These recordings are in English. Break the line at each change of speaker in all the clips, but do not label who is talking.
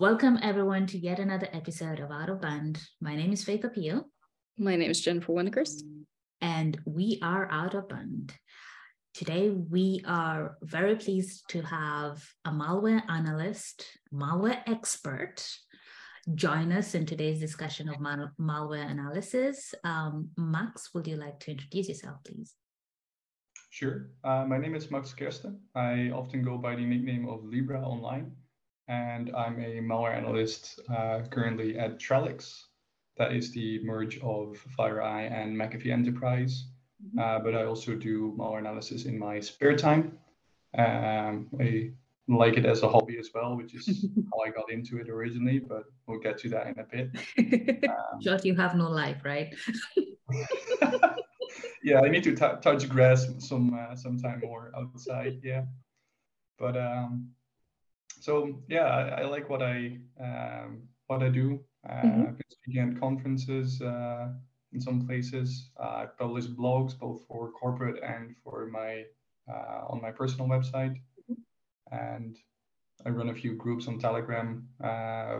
Welcome everyone to yet another episode of Out of Band. My name is Faith Appeal.
My name is Jennifer Wennekers.
And we are Out of Band. Today we are very pleased to have a malware analyst, malware expert, join us in today's discussion of mal- malware analysis. Um, Max, would you like to introduce yourself, please?
Sure. Uh, my name is Max Kersten. I often go by the nickname of Libra online and I'm a malware analyst uh, currently at Trellix. That is the merge of FireEye and McAfee Enterprise. Mm-hmm. Uh, but I also do malware analysis in my spare time. Um, I like it as a hobby as well, which is how I got into it originally, but we'll get to that in a bit.
Um, Just you have no life, right?
yeah, I need to t- touch grass some uh, sometime more outside. Yeah, but um, so yeah, I, I, like what I um, what I do. Uh, mm-hmm. I've been speaking at conferences uh, in some places. Uh, I publish blogs both for corporate and for my uh, on my personal website, mm-hmm. and I run a few groups on Telegram, uh,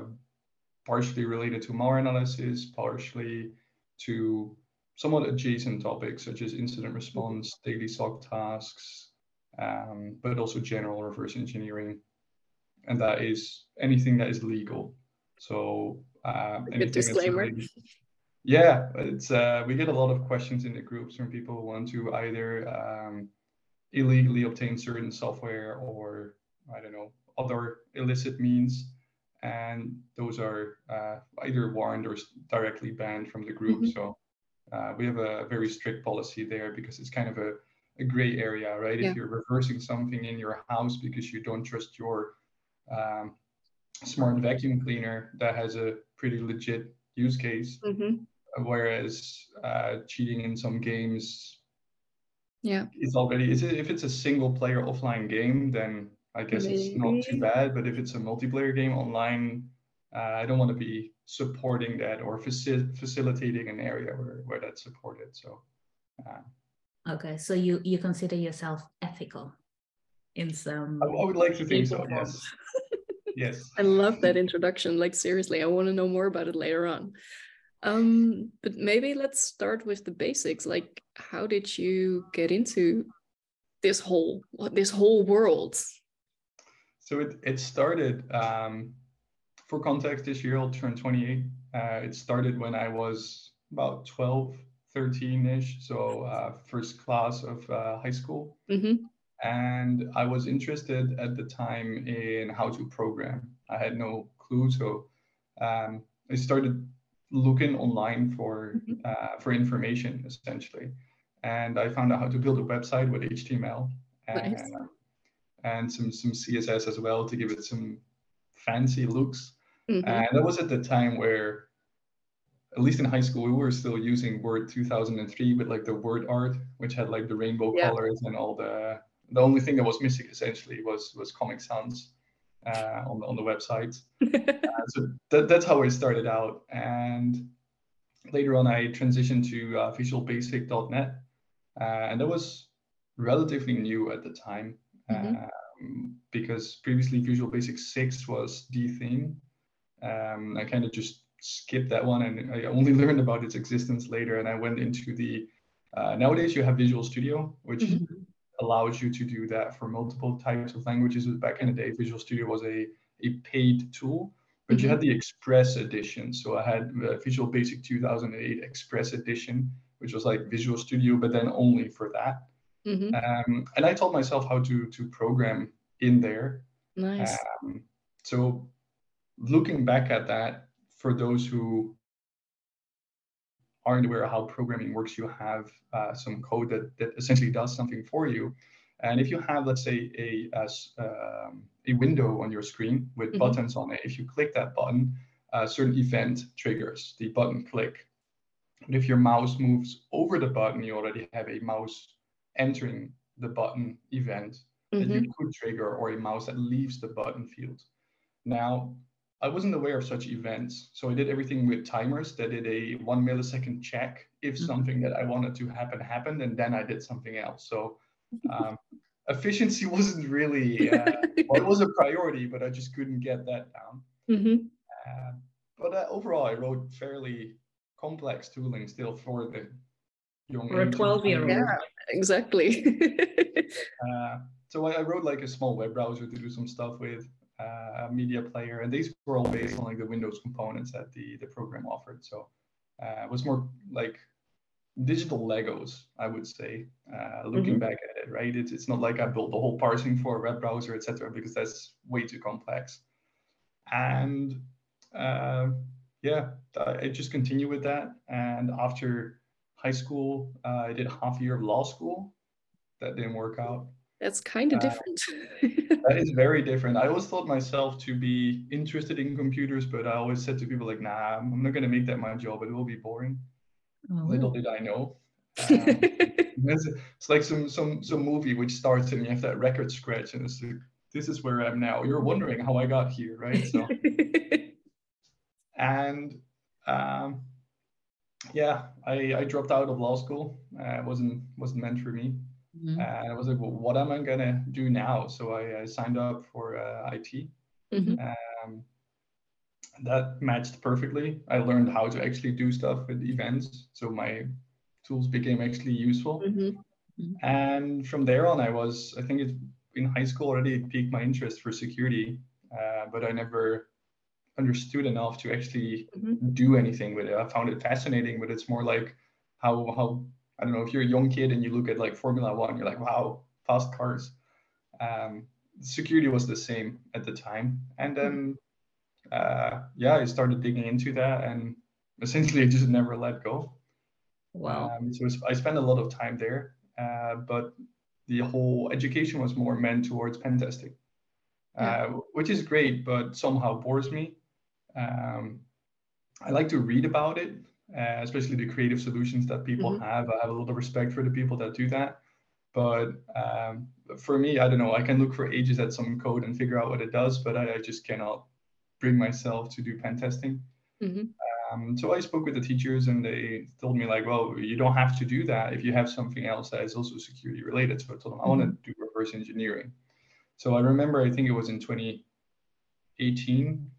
partially related to malware analysis, partially to somewhat adjacent topics such as incident mm-hmm. response, daily SOC tasks, um, but also general reverse engineering and that is anything that is legal. So uh,
good disclaimer.
yeah, it's uh, we get a lot of questions in the groups from people who want to either um, illegally obtain certain software or I don't know other illicit means, and those are uh, either warned or directly banned from the group. Mm-hmm. So uh, we have a very strict policy there because it's kind of a, a gray area, right? Yeah. If you're reversing something in your house because you don't trust your um, smart vacuum cleaner that has a pretty legit use case. Mm-hmm. Whereas uh, cheating in some games,
yeah,
it's already if it's a single player offline game, then I guess Maybe. it's not too bad. But if it's a multiplayer game online, uh, I don't want to be supporting that or faci- facilitating an area where, where that's supported. So,
uh, okay, so you you consider yourself ethical in some.
I, I would like to think so. Yes. yes.
I love that introduction. Like seriously, I want to know more about it later on. Um, but maybe let's start with the basics. Like, how did you get into this whole this whole world?
So it it started. Um, for context, this year I'll turn 28. Uh, it started when I was about 12, 13 ish. So uh, first class of uh, high school. Mm-hmm and I was interested at the time in how to program. I had no clue, so um, I started looking online for mm-hmm. uh, for information essentially, and I found out how to build a website with HTML and, nice. and some some CSS as well to give it some fancy looks. Mm-hmm. And that was at the time where at least in high school, we were still using Word 2003 with like the word art, which had like the rainbow yeah. colors and all the the only thing that was missing essentially was was Comic Sans uh, on the on the website. uh, so that, that's how I started out, and later on I transitioned to uh, VisualBasic.net, uh, and that was relatively new at the time mm-hmm. um, because previously Visual Basic 6 was the thing. Um, I kind of just skipped that one, and I only learned about its existence later, and I went into the uh, nowadays you have Visual Studio, which mm-hmm allows you to do that for multiple types of languages. Back in the day, Visual Studio was a, a paid tool, but mm-hmm. you had the Express edition. So I had uh, Visual Basic 2008 Express edition, which was like Visual Studio, but then only for that. Mm-hmm. Um, and I taught myself how to to program in there.
Nice.
Um, so looking back at that, for those who aren't aware of how programming works, you have uh, some code that, that essentially does something for you. And if you have, let's say, a, a, um, a window on your screen with mm-hmm. buttons on it, if you click that button, a certain event triggers the button click. And if your mouse moves over the button, you already have a mouse entering the button event mm-hmm. that you mm-hmm. could trigger or a mouse that leaves the button field. Now, I wasn't aware of such events. So I did everything with timers that did a one millisecond check if mm-hmm. something that I wanted to happen happened, and then I did something else. So um, efficiency wasn't really, uh, well, it was a priority, but I just couldn't get that down.
Mm-hmm.
Uh, but uh, overall, I wrote fairly complex tooling still for the young.
For a 12 year old.
Yeah, exactly.
Uh, so I, I wrote like a small web browser to do some stuff with, uh, a media player, and these were all based on like the Windows components that the the program offered. So uh, it was more like digital Legos, I would say, uh, looking
Mhm.
back at it, right? It's, it's not like I built the whole parsing for a web browser, etc., because that's way too complex. And uh, yeah, I I just continued with that. And after high school, uh, I did half a year of law school. That didn't work out.
That's kind of
Uh,
different.
That is very different. I always thought myself to be interested in computers, but I always said to people like, "Nah, I'm not going to make that my job. It will be boring." Little
Oh.
did I know. Um, it's, it's like some some some movie which starts and you have that record scratch, and it's like, this is where I'm now. You're wondering how I got here, right? So and um, yeah, I, I dropped out of law school. Uh, it wasn't wasn't meant for me.
Mhm.
And I was like, well, what am I gonna do now? So I, I signed up for uh, IT.
Mhm.
Um, that matched perfectly. I learned how to actually do stuff with events, so my tools became actually useful.
Mhm.
And from there on, I was, I think it, in high school already it piqued my interest for security, uh, but I never understood enough to actually
Mhm.
do anything with it. I found it fascinating, but it's more like how, how I don't know, if you're a young kid and you look at like Formula One, you're like, wow, fast cars. Um, security was the same at the time. And then, uh, yeah, I started digging into that and essentially I just never let go.
Wow.
Um, so it's- I spent a lot of time there, uh, but the whole education was more meant towards pen testing, uh, which is great, but somehow bores me. Um, I like to read about it, uh, especially the creative solutions that people
Mhm.
have. I have a lot of respect for the people that do that. But um, for me, I don't know. I can look for ages at some code and figure out what it does, but I, I just cannot bring myself to do pen testing.
Mhm.
Um, so I spoke with the teachers and they told me like, well, you don't have to do that if you have something else that is also security related. So I told them I want to do reverse engineering. So I remember, I think it was in 2018,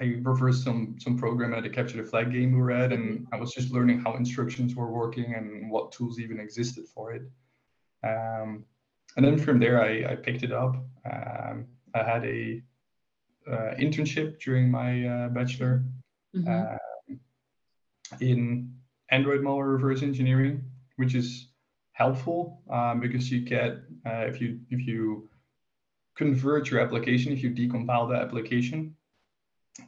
I reversed some some program at a capture the flag game we were at, and I was just learning how instructions were working and what tools even existed for it. Um, and then from there, I, I picked it up. Um, I had a uh, internship during my uh, bachelor
Mhm.
um, in Android malware reverse engineering, which is helpful um, because you get uh, if you if you convert your application, if you decompile the application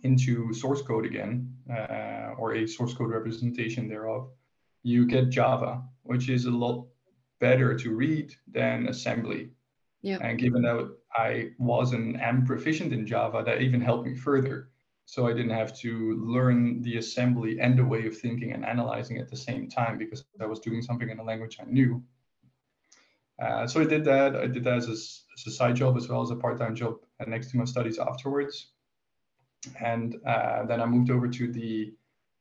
into source code again uh, or a source code representation thereof, you get Java, which is a lot better to read than assembly.
Yeah.
And given that I was an am proficient in Java, that even helped me further. So I didn't have to learn the assembly and the way of thinking and analyzing at the same time because I was doing something in a language I knew. Uh, so I did that. I did that as a, as a side job as well as a part-time job uh, next to my studies afterwards. And uh, then I moved over to the,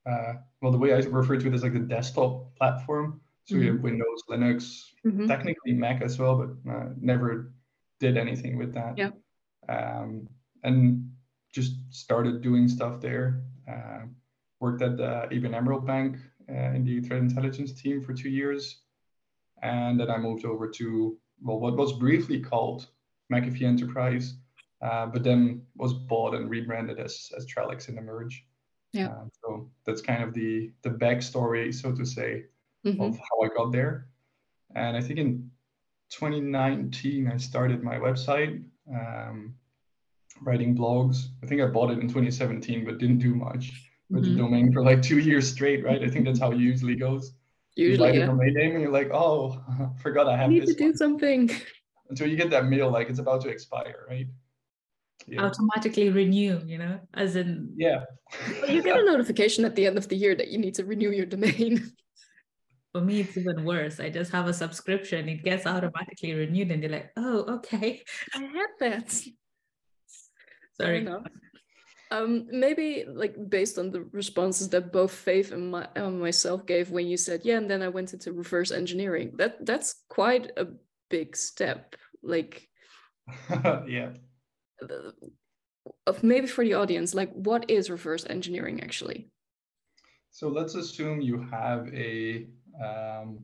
uh, well, the way I refer to it is like the desktop platform. So we have Windows, Linux,
Mhm.
technically Mac as well, but uh, never did anything with that.
Yeah.
Um, and just started doing stuff there. Uh, worked at the ABN AMRO Bank uh, in the threat intelligence team for two years. And then I moved over to, well, what was briefly called McAfee Enterprise, uh, but then was bought and rebranded as, as Trellix in the merge.
Yeah.
Um, so that's kind of the, the backstory, so to say,
Mhm.
of how I got there. And I think in 2019, I started my website, um, writing blogs. I think I bought it in 2017, but didn't do much with
Mhm.
the domain for like two years straight, right? I think that's how it usually goes. You buy
Usually,
the domain name and you're like, oh, forgot I
I
have
need to
this
do
one.
something.
Until you get that mail like it's about to expire, right? Yeah.
Automatically renew, you know, as in
Yeah.
Well, you get a notification at the end of the year that you need to renew your domain.
for me it's even worse. I just have a subscription, it gets automatically renewed, and they're like, oh, okay.
I had that.
Sorry.
Um, maybe like based on the responses that both Faith and my, uh, myself gave when you said yeah, and then I went into reverse engineering. That that's quite a big step. Like
yeah.
Of maybe for the audience, like what is reverse engineering actually?
So let's assume you have a um,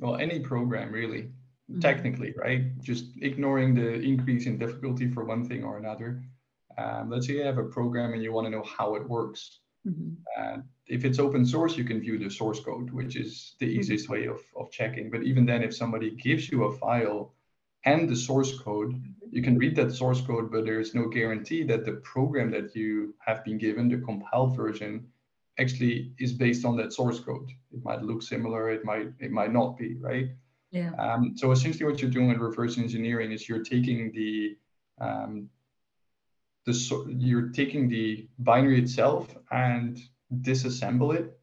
well any program really mm-hmm. technically right just ignoring the increase in difficulty for one thing or another um, let's say you have a program and you want to know how it works mm-hmm. uh, if it's open source you can view the source code which is the mm-hmm. easiest way of, of checking but even then if somebody gives you a file and the source code mm-hmm. you can read that source code but there's no guarantee that the program that you have been given the compiled version actually is based on that source code. It might look similar, it might it might not be, right?
Yeah.
Um, so essentially, what you're doing with reverse engineering is you're taking the um, the so, you're taking the binary itself and disassemble it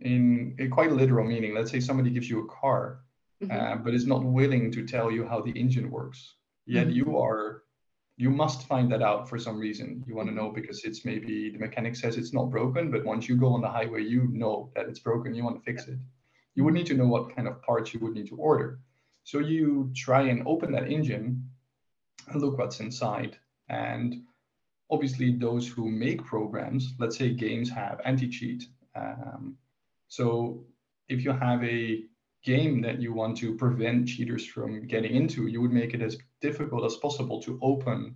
in a quite literal meaning. Let's say somebody gives you a car, mm-hmm. uh, but is not willing to tell you how the engine works. Yet mm-hmm. you are you must find that out for some reason. You want to know because it's maybe the mechanic says it's not broken, but once you go on the highway, you know that it's broken. You want to fix it. You would need to know what kind of parts you would need to order. So you try and open that engine and look what's inside. And obviously, those who make programs, let's say games have anti cheat. Um, so if you have a game that you want to prevent cheaters from getting into, you would make it as difficult as possible to open,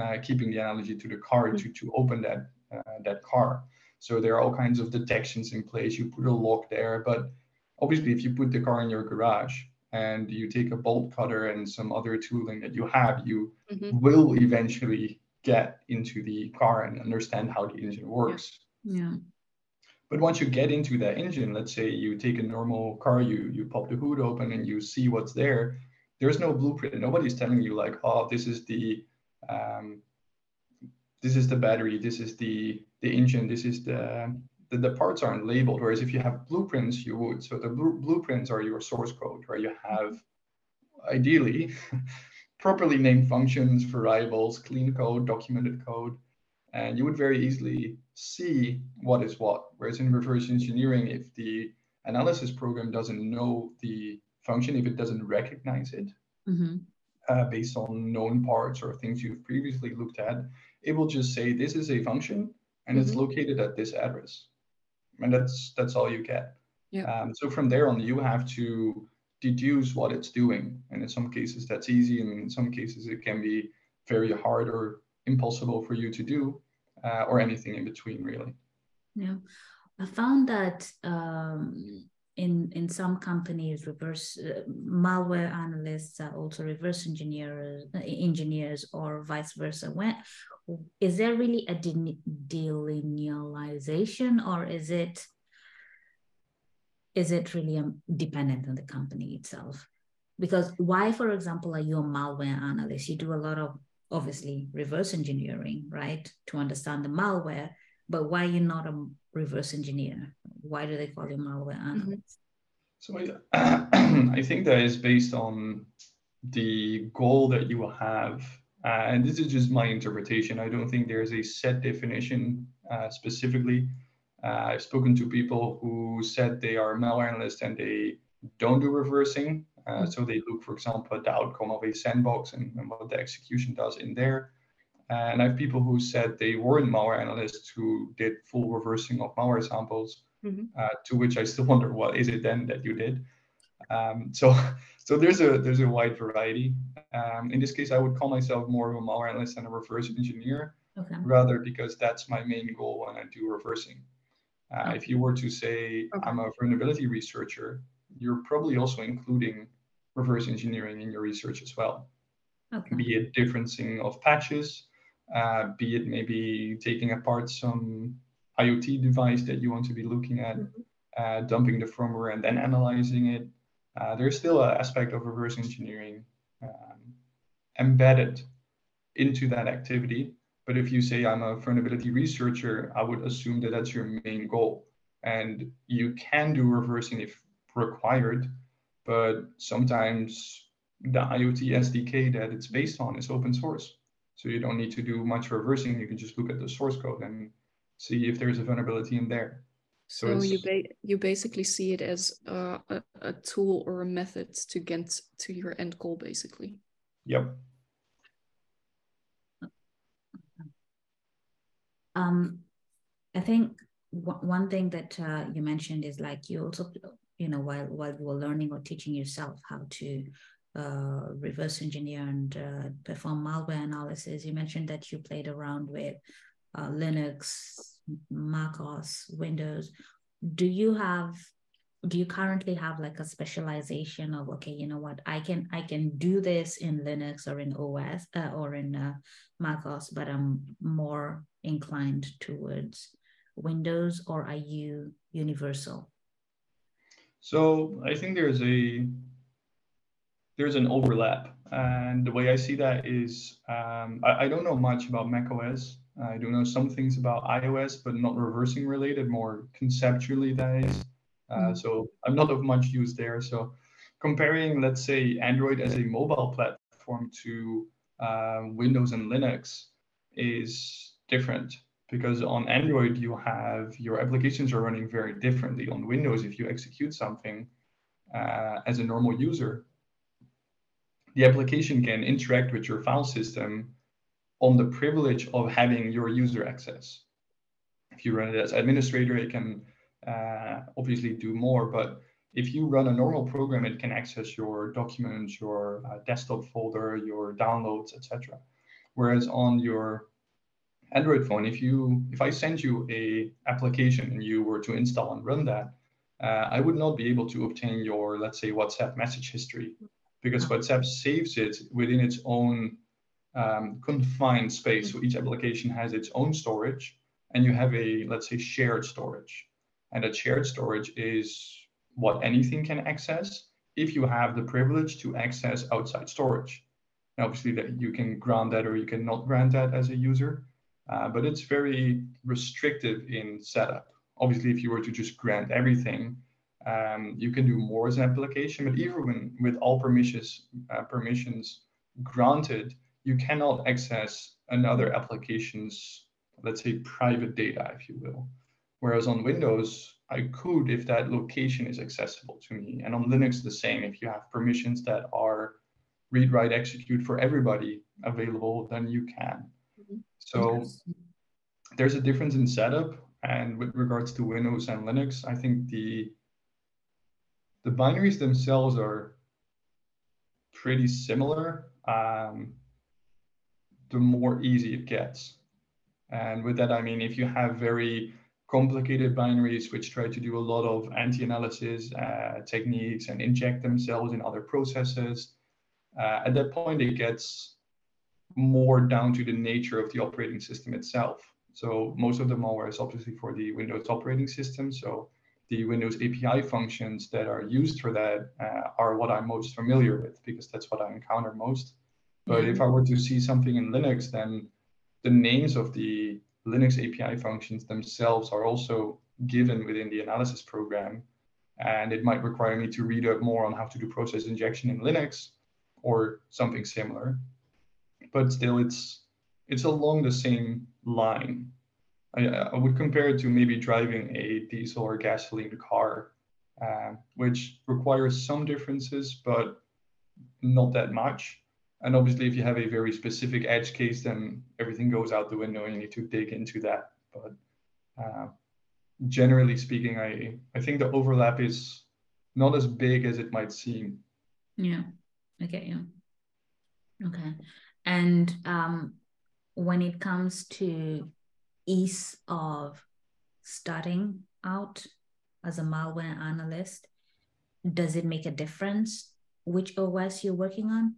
uh, keeping the analogy to the car, to, to open that, uh, that car. So there are all kinds of detections in place. You put a lock there, but obviously if you put the car in your garage and you take a bolt cutter and some other tooling that you have, you mm-hmm. will eventually get into the car and understand how the engine works.
yeah. yeah.
But once you get into that engine, let's say you take a normal car, you you pop the hood open and you see what's there. There's no blueprint. Nobody's telling you like, oh, this is the um, this is the battery, this is the the engine, this is the the, the parts aren't labeled. Whereas if you have blueprints, you would. So the bl- blueprints are your source code, where you have ideally properly named functions, variables, clean code, documented code, and you would very easily see what is what. Whereas in reverse engineering, if the analysis program doesn't know the function, if it doesn't recognize it mm-hmm. uh, based on known parts or things you've previously looked at, it will just say this is a function and mm-hmm. it's located at this address, and that's that's all you get.
Yeah.
Um, so from there on, you have to deduce what it's doing, and in some cases that's easy, and in some cases it can be very hard or impossible for you to do uh, or anything in between, really.
Yeah, I found that um, in in some companies, reverse uh, malware analysts are also reverse engineers, engineers, or vice versa. When is there really a de- delinealization, or is it is it really um, dependent on the company itself? Because why, for example, are you a malware analyst? You do a lot of obviously reverse engineering, right, to understand the malware. But why you're not a reverse engineer? Why do they call you malware mm-hmm. analyst?
So I think that is based on the goal that you will have. Uh, and this is just my interpretation. I don't think there's a set definition uh, specifically. Uh, I've spoken to people who said they are malware analysts and they don't do reversing. Uh, so they look, for example, at the outcome of a sandbox and, and what the execution does in there. And I have people who said they weren't malware analysts who did full reversing of malware samples, mm-hmm. uh, to which I still wonder what is it then that you did. Um, so, so there's a there's a wide variety. Um, in this case, I would call myself more of a malware analyst than a reverse engineer, okay. rather because that's my main goal when I do reversing. Uh, okay. If you were to say okay. I'm a vulnerability researcher, you're probably also including reverse engineering in your research as well. Okay. Be it differencing of patches, uh, be it maybe taking apart some IoT device that you want to be looking at, mm-hmm. uh, dumping the firmware and then analyzing it. Uh, there's still an aspect of reverse engineering um, embedded into that activity. But if you say I'm a vulnerability researcher, I would assume that that's your main goal. And you can do reversing if required, but sometimes the IoT SDK that it's based on is open source. So you don't need to do much reversing. You can just look at the source code and see if there's a vulnerability in there.
So, so you ba- you basically see it as uh, a, a tool or a method to get to your end goal, basically.
Yep.
Um, I think one thing that uh, you mentioned is like you also you know, while while you were learning or teaching yourself how to uh, reverse engineer and uh, perform malware analysis, you mentioned that you played around with uh, Linux, Mac OS, Windows. Do you have do you currently have like a specialization of okay you know what i can i can do this in linux or in os uh, or in uh, mac os but i'm more inclined towards windows or are you universal
so i think there's a there's an overlap and the way i see that is um, I, I don't know much about mac os i do know some things about ios but not reversing related more conceptually that is uh, mm-hmm. So I'm not of much use there. So comparing, let's say, Android as a mobile platform to uh, Windows and Linux is different because on Android you have your applications are running very differently. On Windows, if you execute something uh, as a normal user, the application can interact with your file system on the privilege of having your user access. If you run it as administrator, it can uh, obviously do more. But if you run a normal program, it can access your documents, your uh, desktop folder, your downloads, etc. Whereas on your Android phone, if you if I send you a application and you were to install and run that, uh, I would not be able to obtain your let's say WhatsApp message history because WhatsApp saves it within its own um, confined space. So each application has its own storage, and you have a let's say shared storage. And that shared storage is what anything can access if you have the privilege to access outside storage. And obviously, that you can grant that or you cannot grant that as a user, uh, but it's very restrictive in setup. Obviously, if you were to just grant everything, um, you can do more as an application. But even with all permissions uh, permissions granted, you cannot access another application's, let's say, private data, if you will. Whereas on Windows, I could if that location is accessible to me. And on Linux, the same. If you have permissions that are read, write, execute for everybody available, then you can. So there's a difference in setup. And with regards to Windows and Linux, I think the the binaries themselves are pretty similar. Um, the more easy it gets. And with that, I mean, if you have very complicated binaries which try to do a lot of anti-analysis uh, techniques and inject themselves in other processes. Uh, at that point, it gets more down to the nature of the operating system itself. So most of the malware is obviously for the Windows operating system. So the Windows API functions that are used for that uh, are what I'm most familiar with because that's what I encounter most. But if I were to see something in Linux, then the names of the Linux API functions themselves are also given within the analysis program. And it might require me to read up more on how to do process injection in Linux or something similar. But still, it's it's along the same line. I, I would compare it to maybe driving a diesel or gasoline car, uh, which requires some differences, but not that much. And obviously, if you have a very specific edge case, then everything goes out the window and you need to dig into that. But uh, generally speaking, I, I think the overlap is not as big as it might seem.
Yeah, I get you. Okay. And um, when it comes to ease of starting out as a malware analyst, does it make a difference which OS you're working on?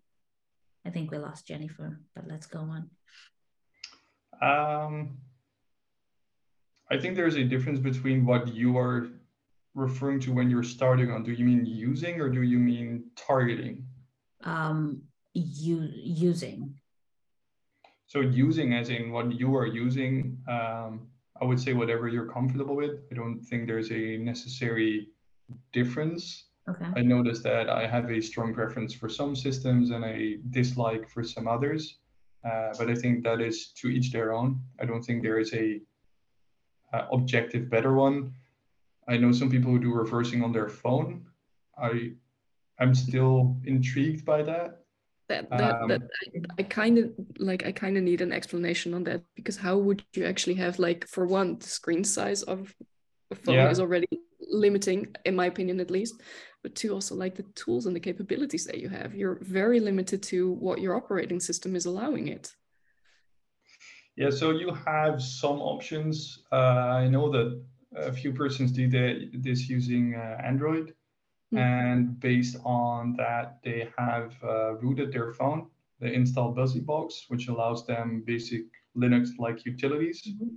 I think we lost Jennifer, but let's go on.
Um, I think there's a difference between what you are referring to when you're starting on. Do you mean using or do you mean targeting?
Um, you using.
So using as in what you are using, um, I would say whatever you're comfortable with. I don't think there's a necessary difference
Okay.
I noticed that I have a strong preference for some systems and a dislike for some others. Uh, but I think that is to each their own. I don't think there is a uh, objective better one. I know some people who do reversing on their phone. I I'm still intrigued by that.
That that, um, that I, I kind of like I kind of need an explanation on that because how would you actually have like for one the screen size of a phone yeah. is already limiting in my opinion at least but two also like the tools and the capabilities that you have you're very limited to what your operating system is allowing it.
Yeah so you have some options. Uh, i know that a few persons do this using uh, android Mm-hmm. And based on that, they have uh, rooted their phone. They installed BusyBox, which allows them basic Linux-like utilities. Mm-hmm.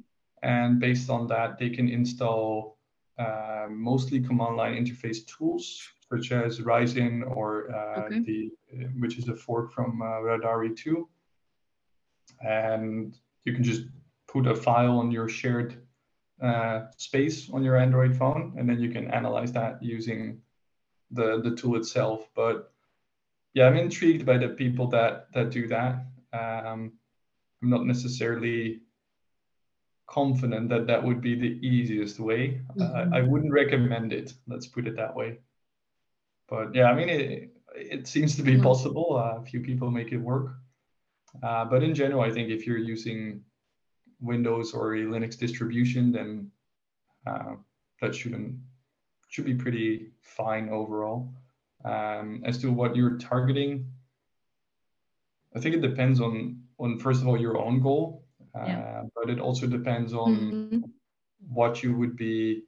And based on that, they can install uh, mostly command line interface tools, such as Rizin or uh, okay. the which is a fork from uh, Radare 2. And you can just put a file on your shared uh, space on your Android phone, and then you can analyze that using the the tool itself. But yeah, I'm intrigued by the people that that do that. Um, I'm not necessarily confident that that would be the easiest way. Uh, mm-hmm. Uh, I wouldn't recommend it. Let's put it that way. But yeah, I mean, it, it seems to be possible. Uh, a few people make it work. Uh, but in general, I think if you're using Windows or a Linux distribution, then uh, that shouldn't should be pretty fine overall. Um, as to what you're targeting, I think it depends on on first of all your own goal, uh, yeah. but it also depends on mm-hmm. what you would be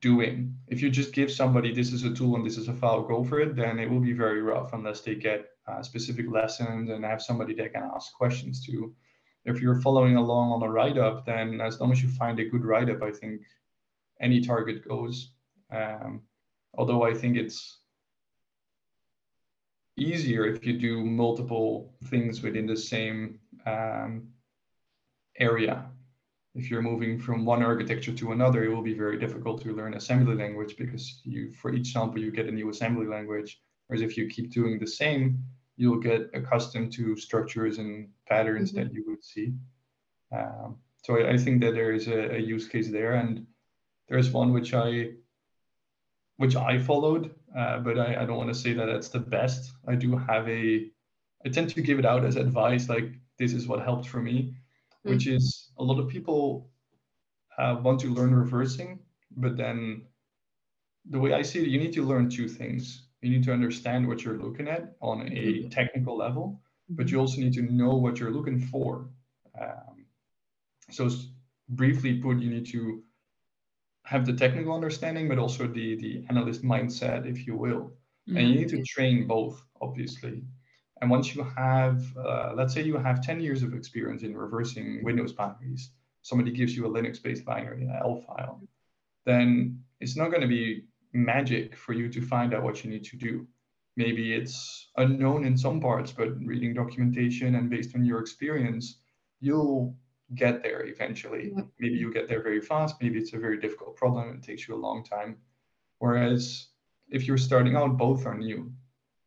doing. If you just give somebody this is a tool and this is a file, go for it, then it will be very rough unless they get uh, specific lessons and have somebody they can ask questions to. If you're following along on a write up, then as long as you find a good write up, I think any target goes. Um, although I think it's easier if you do multiple things within the same um, area. If you're moving from one architecture to another, it will be very difficult to learn assembly language because you, for each sample, you get a new assembly language. Whereas if you keep doing the same, you'll get accustomed to structures and patterns mm-hmm. that you would see. Um, so I, I, think that there is a, a use case there, and there's one which I which I followed, uh, but I, I don't want to say that that's the best. I do have a, I tend to give it out as advice, like this is what helped for me, mm-hmm. which is a lot of people uh, want to learn reversing, but then the way I see it, you need to learn two things. You need to understand what you're looking at on a mm-hmm. technical level, but you mm-hmm. also need to know what you're looking for. Um, so briefly put, you need to have the technical understanding, but also the the analyst mindset, if you will. Mm-hmm. And you need to train both, obviously. And once you have, uh, let's say you have 10 years of experience in reversing Windows binaries, somebody gives you a Linux-based binary, an ELF file, then it's not going to be magic for you to find out what you need to do. Maybe it's unknown in some parts, but reading documentation and based on your experience, you'll get there eventually. Yeah. Maybe you get there very fast. Maybe it's a very difficult problem. It takes you a long time. Whereas if you're starting out, both are new.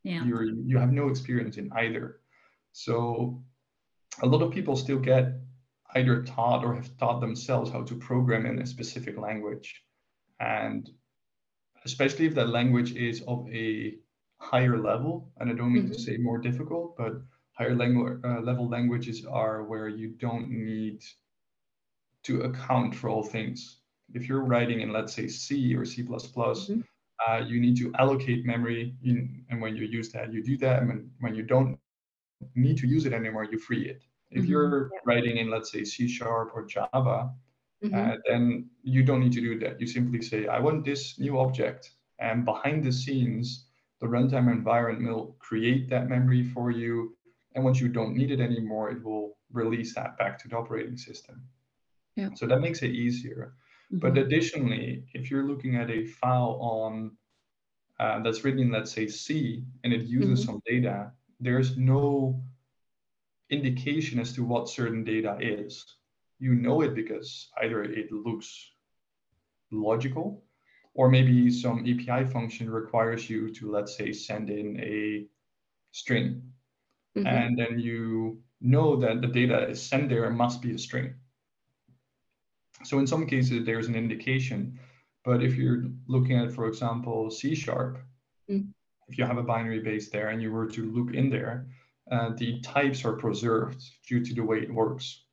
Yeah. You're you have no experience in either. So a lot of people still get either taught or have taught themselves how to program in a specific language. And especially if that language is of a higher level, and I don't mean mm-hmm. to say more difficult, but higher langu- uh, level languages are where you don't need to account for all things. If you're writing in, let's say, C or C++, mm-hmm. uh, you need to allocate memory. In, and when you use that, you do that. And when, when you don't need to use it anymore, you free it. If mm-hmm. you're yeah. writing in, let's say, C sharp or Java, mm-hmm. uh, then you don't need to do that. You simply say, I want this new object. And behind the scenes, the runtime environment will create that memory for you and once you don't need it anymore, it will release that back to the operating system. Yeah. So that makes it easier. Mm-hmm. But additionally, if you're looking at a file on uh, that's written in, let's say, C, and it uses mm-hmm. some data, there's no indication as to what certain data is. You know it because either it looks logical, or maybe some API function requires you to, let's say, send in a string Mm-hmm. And then you know that the data is sent there must be a string. So in some cases, there's an indication. But if you're looking at, for example, C sharp, mm. if you have a binary base there and you were to look in there, uh, the types are preserved due to the way it works.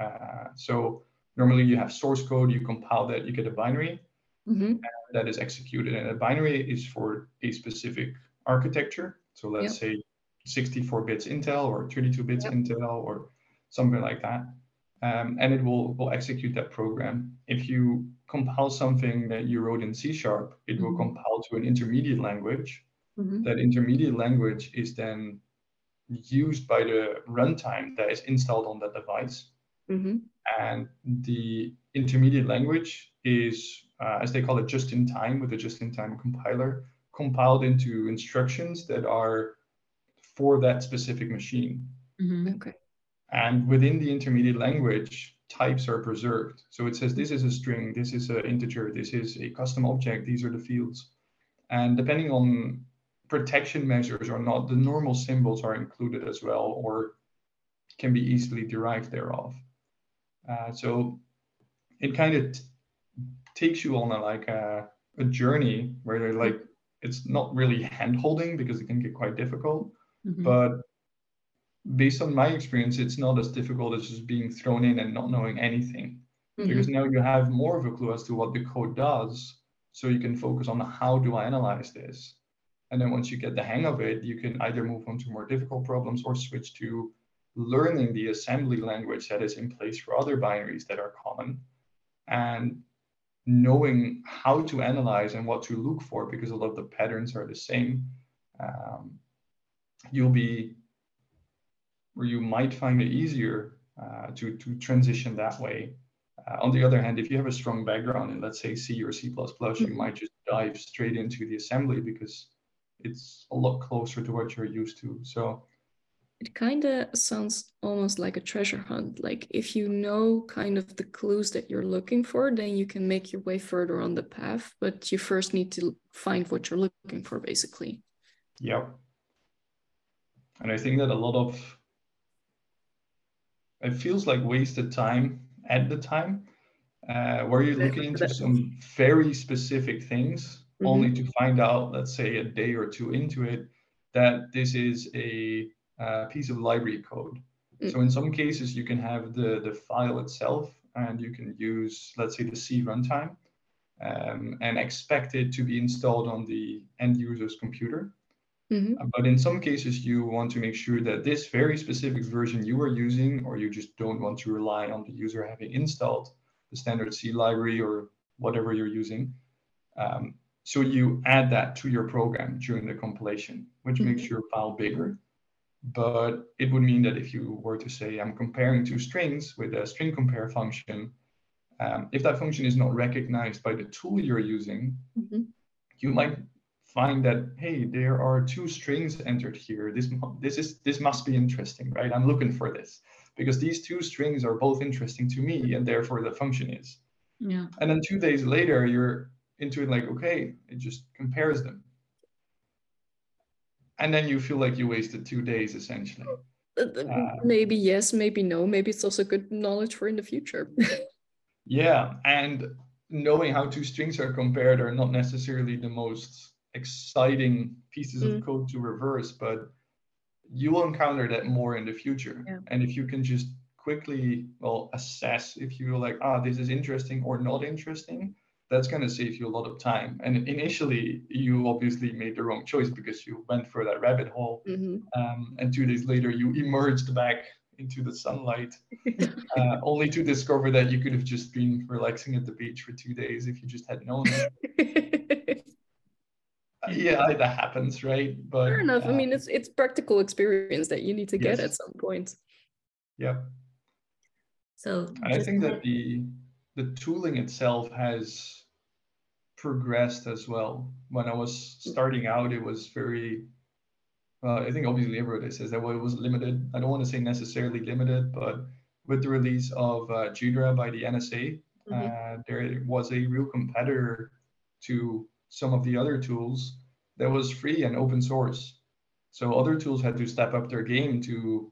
Uh, so normally you have source code, you compile that, you get a binary
Mm-hmm.
that is executed. And a binary is for a specific architecture. So let's say 64 bits Intel or 32 bits
Yep.
Intel or something like that. Um, and it will, will execute that program. If you compile something that you wrote in C sharp, it will
Mhm.
compile to an intermediate language.
Mm-hmm.
That intermediate language is then used by the runtime that is installed on that device.
Mm-hmm.
And the intermediate language is, uh, as they call it, just in time with a just in time compiler, compiled into instructions that are for that specific machine.
Mhm.
Okay.
And within the intermediate language, types are preserved. So it says this is a string, this is an integer, this is a custom object, these are the fields. And depending on protection measures or not, the normal symbols are included as well or can be easily derived thereof. Uh, so it kind of t- takes you on a like a, a journey where they're like it's not really hand holding because it can get quite difficult
Mhm.
but based on my experience it's not as difficult as just being thrown in and not knowing anything. Because now you have more of a clue as to what the code does so you can focus on how do i analyze this. And then once you get the hang of it you can either move on to more difficult problems or switch to learning the assembly language that is in place for other binaries that are common. And knowing how to analyze and what to look for because a lot of the patterns are the same. Um, you'll be or you might find it easier uh, to, to transition that way uh, on the other hand, if you have a strong background in, let's say, C or C++, you
Mhm.
might just dive straight into the assembly because it's a lot closer to what you're used to. So,
It kind of sounds almost like a treasure hunt. Like if you know kind of the clues that you're looking for, then you can make your way further on the path. But you first need to find what you're looking for, basically.
yeah. And I think that a lot of it feels like wasted time at the time uh, where you're looking into some very specific things
Mhm.
only to find out, let's say, a day or two into it, that this is a uh, piece of library code.
Mm.
So in some cases, you can have the, the file itself and you can use, let's say, the C runtime um, and expect it to be installed on the end user's computer.
Mhm.
Uh, But in some cases, you want to make sure that this very specific version you are using, or you just don't want to rely on the user having installed the standard C library or whatever you're using. Um, so you add that to your program during the compilation, which makes your file bigger. But it would mean that if you were to say, I'm comparing two strings with a string compare function, um, if that function is not recognized by the tool you're using,
Mhm.
you might find that hey there are two strings entered here this this is this must be interesting right i'm looking for this because these two strings are both interesting to me and therefore the function is
Yeah.
and then two days later you're into it like okay it just compares them and then you feel like you wasted two days essentially
Uh, maybe yes, maybe no. Maybe it's also good knowledge for in the future.
Yeah, and knowing how two strings are compared are not necessarily the most exciting pieces
Mm.
of code to reverse, but you will encounter that more in the future.
Yeah.
And if you can just quickly, well, assess if you're like, ah, this is interesting or not interesting, that's going to save you a lot of time. And initially, you obviously made the wrong choice because you went for that rabbit hole.
Mhm.
Um, and two days later, you emerged back into the sunlight, uh, only to discover that you could have just been relaxing at the beach for two days if you just had known it. Uh, yeah, that happens, right? But
Fair enough. I
uh,
mean, it's it's practical experience that you need to get
Yes.
at some point.
yeah,
So
and I think that the the tooling itself has progressed as well. When I was starting out, it was very well, I think obviously everybody says that well, it was limited. I don't want to say necessarily limited, but with the release of uh, Ghidra by the NSA,
Mhm.
uh, there was a real competitor to some of the other tools that was free and open source. So other tools had to step up their game to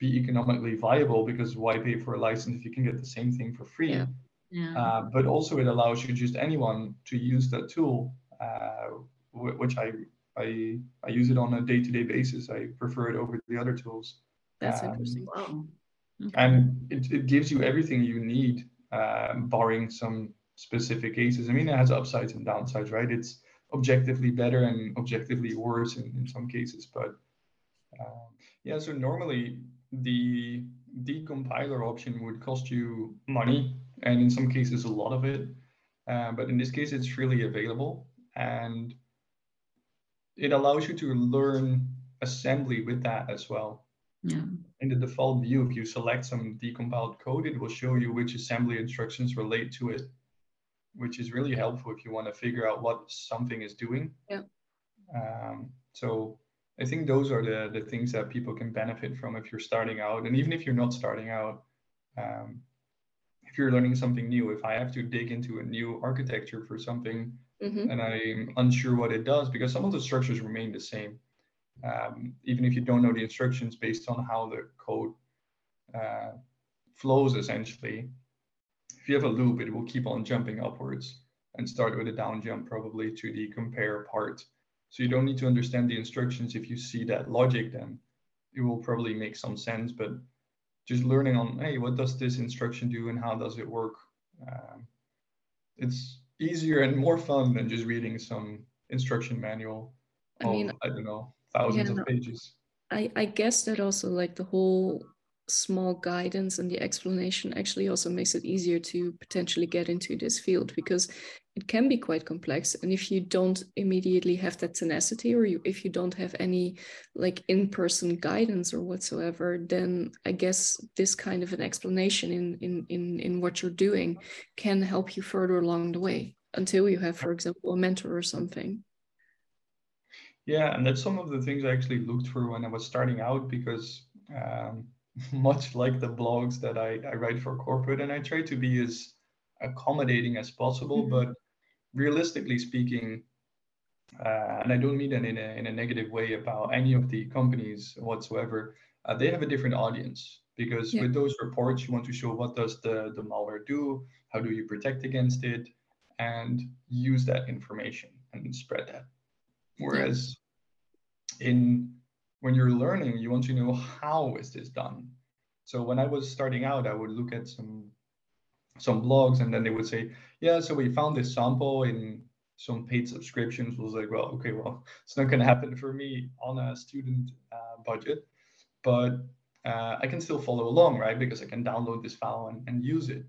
be economically viable because why pay for a license if you can get the same thing for free?
Yeah.
yeah.
Uh, but also it allows you just anyone to use that tool, uh, wh- which I I I use it on a day to day basis. I prefer it over the other tools.
That's um, interesting.
Wow.
Okay. And it, it gives you everything you need, uh, barring some specific cases. I mean, it has upsides and downsides, right? It's objectively better and objectively worse in, in some cases. But uh, yeah, so normally the decompiler option would cost you money and in some cases a lot of it. Uh, but in this case, it's freely available and it allows you to learn assembly with that as well.
Yeah.
In the default view, if you select some decompiled code, it will show you which assembly instructions relate to it which is really helpful if you want to figure out what something is doing.
Yeah.
Um, so I think those are the, the things that people can benefit from if you're starting out. And even if you're not starting out, um, if you're learning something new, if I have to dig into a new architecture for something
mm-hmm.
and I'm unsure what it does, because some of the structures remain the same, um, even if you don't know the instructions based on how the code uh, flows essentially, you have a loop, it will keep on jumping upwards and start with a down jump probably to the compare part. So you don't need to understand the instructions. If you see that logic, then it will probably make some sense. But just learning on, hey, what does this instruction do and how does it work? Um, it's easier and more fun than just reading some instruction manual. I mean, I don't know, thousands yeah, of pages.
I, I guess that also like the whole small guidance and the explanation actually also makes it easier to potentially get into this field because it can be quite complex. And if you don't immediately have that tenacity or you, if you don't have any like in-person guidance or whatsoever then i guess this kind of an explanation in in in, in what you're doing can help you further along the way until you have for example a mentor or something.
Yeah and that's some of the things i actually looked for when i was starting out because um, much like the blogs that I, I write for corporate, and I try to be as accommodating as possible. Mm-hmm. But realistically speaking, uh, and I don't mean that in a, in a negative way about any of the companies whatsoever, uh, they have a different audience because yeah. with those reports, you want to show what does the, the malware do, how do you protect against it, and use that information and spread that. Whereas yeah. in when you're learning, you want to know how is this done. So when I was starting out, I would look at some some blogs, and then they would say, "Yeah, so we found this sample in some paid subscriptions." Was like, well, okay, well, it's not going to happen for me on a student uh, budget, but uh, I can still follow along, right? Because I can download this file and, and use it.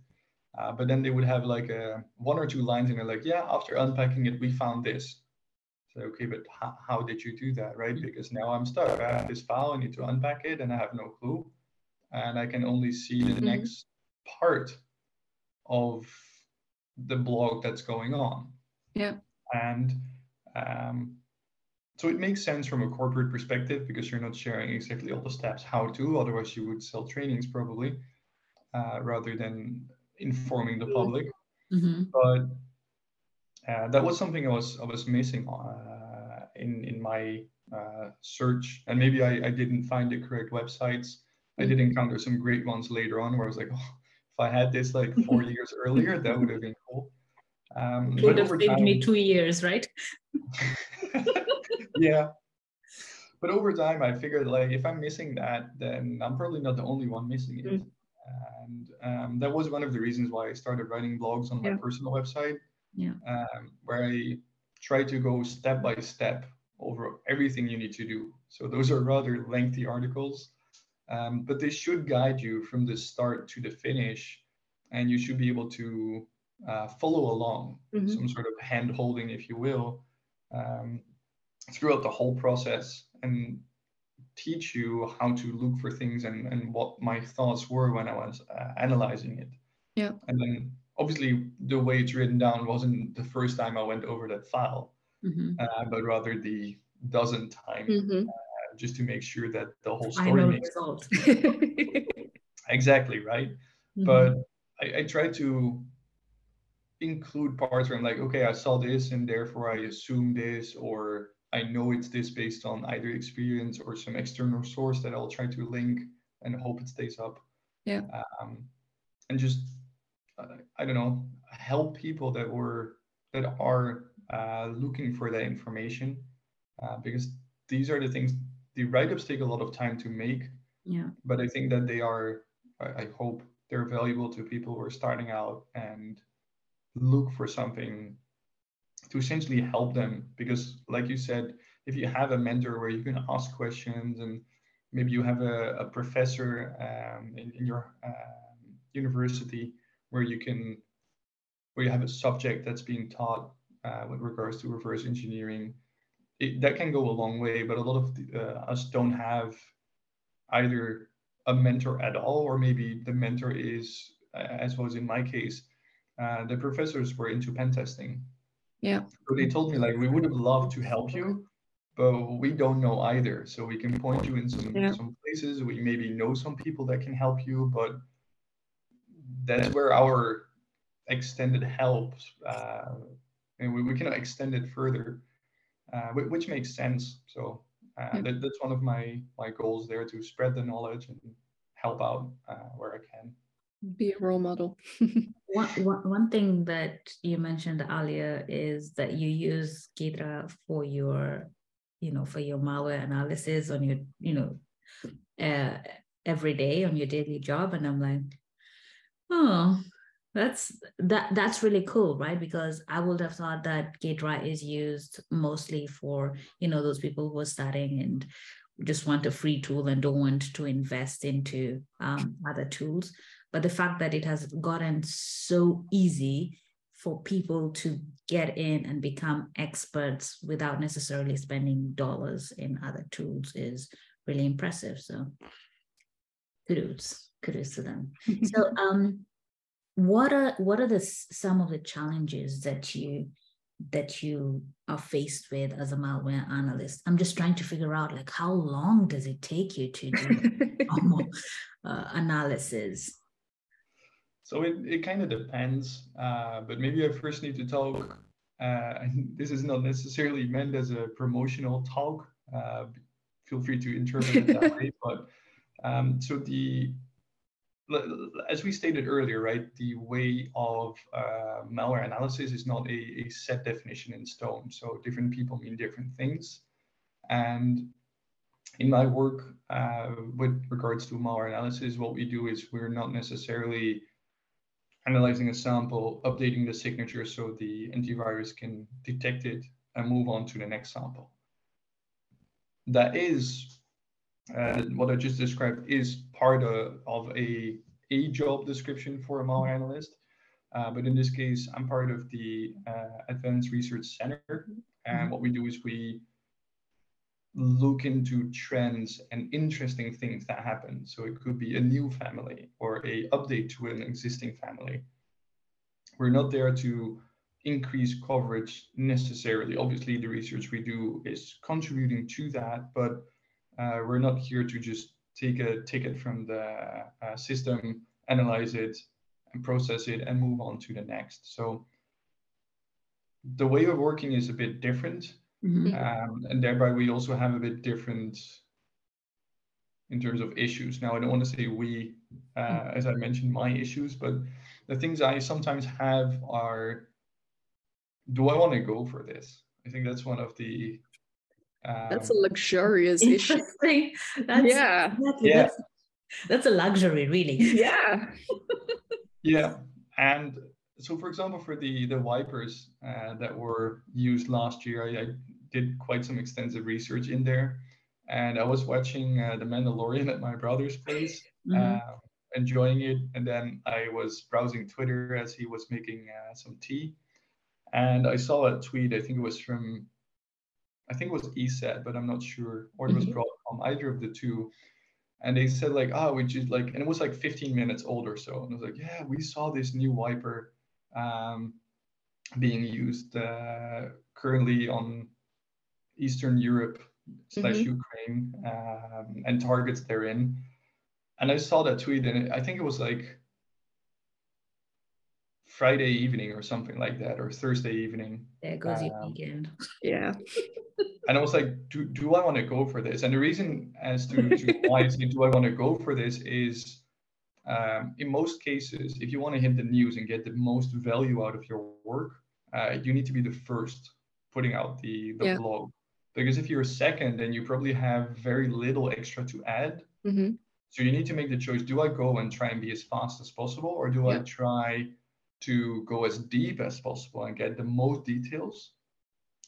Uh, but then they would have like a one or two lines, and they're like, "Yeah, after unpacking it, we found this." So, okay, but how, how did you do that, right? Because now I'm stuck. I have this file, I need to unpack it, and I have no clue. And I can only see the mm-hmm. next part of the blog that's going on.
Yeah.
And um, so it makes sense from a corporate perspective because you're not sharing exactly all the steps how to, otherwise, you would sell trainings probably uh, rather than informing the public.
Mm-hmm.
But uh, that was something I was I was missing uh, in in my uh, search, and maybe I, I didn't find the correct websites. I did encounter some great ones later on where I was like, oh, if I had this like four years earlier, that would have been cool. Um,
it would have saved time, me two years, right?
yeah. But over time, I figured like if I'm missing that, then I'm probably not the only one missing it. Mm. And um, that was one of the reasons why I started writing blogs on my personal website
yeah.
um, where I try to go step by step over everything you need to do. So those are rather lengthy articles, um, but they should guide you from the start to the finish, and you should be able to uh, follow along, mm-hmm. some sort of hand holding, if you will, um, throughout the whole process and teach you how to look for things and, and what my thoughts were when I was uh, analyzing it.
Yeah.
And then obviously the way it's written down wasn't the first time I went over that file,
mm-hmm.
uh, but rather the dozen time
mm-hmm.
uh, just to make sure that the whole story makes
sense.
exactly right. Mm-hmm. But I, I try to include parts where I'm like, okay, I saw this and therefore I assume this, or I know it's this based on either experience or some external source that I'll try to link and hope it stays up.
Yeah.
Um, and just I don't know, help people that were that are uh, looking for that information uh, because these are the things the write-ups take a lot of time to make.
Yeah.
But i think that they are I, hope they're valuable to people who are starting out and look for something to essentially help them. Because like you said if you have a mentor where you can ask questions and maybe you have a, a professor um, in, in, your uh, university where you can where you have a subject that's being taught uh, with regards to reverse engineering it, that can go a long way but a lot of the, uh, us don't have either a mentor at all or maybe the mentor is as was in my case uh, the professors were into pen testing.
Yeah.
So they told me like we would have loved to help you but we don't know either. So we can point you in some yeah. some places. We maybe know some people that can help you but that's where our extended help uh, and we, we cannot extend it further uh, which makes sense. So uh, that, that's one of my my goals there to spread the knowledge and help out uh, where i can.
Be a role model.
One, one, one thing that you mentioned earlier is that you use Ghidra for your you know for your malware analysis on your you know uh, every day on your daily job and i'm like oh that's that that's really cool right? Because i would have thought that Ghidra is used mostly for you know those people who are starting and just want a free tool and don't want to invest into um, other tools. But the fact that it has gotten so easy for people to get in and become experts without necessarily spending dollars in other tools is really impressive. So kudos, kudos to them. so um what are what are the some of the challenges that you that you are faced with as a malware analyst i'm just trying to figure out like how long does it take you to do normal uh, analysis
so it, it kind of depends, uh, but maybe I first need to talk. Uh, this is not necessarily meant as a promotional talk. Uh, feel free to interpret it that way. But um, so the as we stated earlier, right, the way of uh, malware analysis is not a, a, set definition in stone. So different people mean different things. And in my work uh, with regards to malware analysis, what we do is we're not necessarily analyzing a sample, updating the signature so the antivirus can detect it and move on to the next sample. That is uh, what I just described is part of, of a, a job description for a malware analyst. Uh, but in this case, I'm part of the uh, Advanced Research Center. And mm-hmm. what we do is we look into trends and interesting things that happen. So it could be a new family or a update to an existing family. We're not there to increase coverage necessarily. Obviously, the research we do is contributing to that, but we're not here to just take a ticket from the uh, system, analyze it, and process it, and move on to the next. So the way of working is a bit different. Mm-hmm. Um, and thereby we also have a bit different in terms of issues. Now, I don't want to say we, uh, mm-hmm. as I mentioned, my issues, but the things I sometimes have are do I want to go for this? I think that's one of the.
Um, that's a luxurious issue.
That's,
yeah.
Exactly. Yeah. That's, that's a luxury, really.
Yeah.
yeah. And so for example, for the the wipers uh, that were used last year, I, I, did quite some extensive research in there, and I was watching uh, The Mandalorian at my brother's place, mm-hmm. uh, enjoying it, and then I was browsing Twitter as he was making uh, some tea, and I saw a tweet. I think it was from, I think it was ESET, but I'm not sure, or it was mm-hmm. Broadcom, either of the two. And they said like, oh, we just like, and it was like 15 minutes old or so. And I was like, yeah, we saw this new wiper um, being used uh, currently on Eastern Europe slash mm-hmm. Ukraine um, and targets therein. And I saw that tweet, and I think it was like Friday evening or something like that, or Thursday evening.
There goes um, your weekend.
Yeah.
and I was like, do, do I want to go for this? And the reason as to, to why I say, do I want to go for this is um, in most cases, if you want to hit the news and get the most value out of your work, uh, you need to be the first putting out the, the yeah. blog. because if you're second, then you probably have very little extra to add.
Mm-hmm.
So you need to make the choice: do I go and try and be as fast as possible, or do I try to go as deep as possible and get the most details?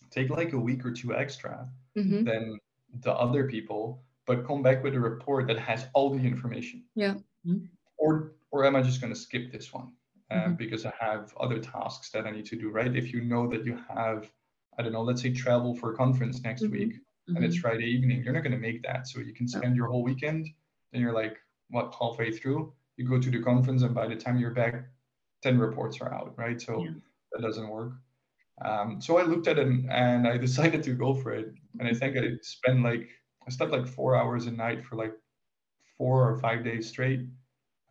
Take like a week or two extra
Mm-hmm.
than the other people, but come back with a report that has all the information.
Yeah.
Mhm.
Or or am I just going to skip this one uh,
Mhm.
because I have other tasks that I need to do? Right? If you know that you have, I don't know, let's say travel for a conference next
Mhm.
week and it's
Mhm.
Friday evening, you're not going to make that. So you can spend your whole weekend. Then you're like, what, halfway through? You go to the conference, and by the time you're back, 10 reports are out, right? So
Yeah.
that doesn't work. Um, so I looked at it and, and I decided to go for it. And I think I spent like, I slept like four hours a night for like four or five days straight.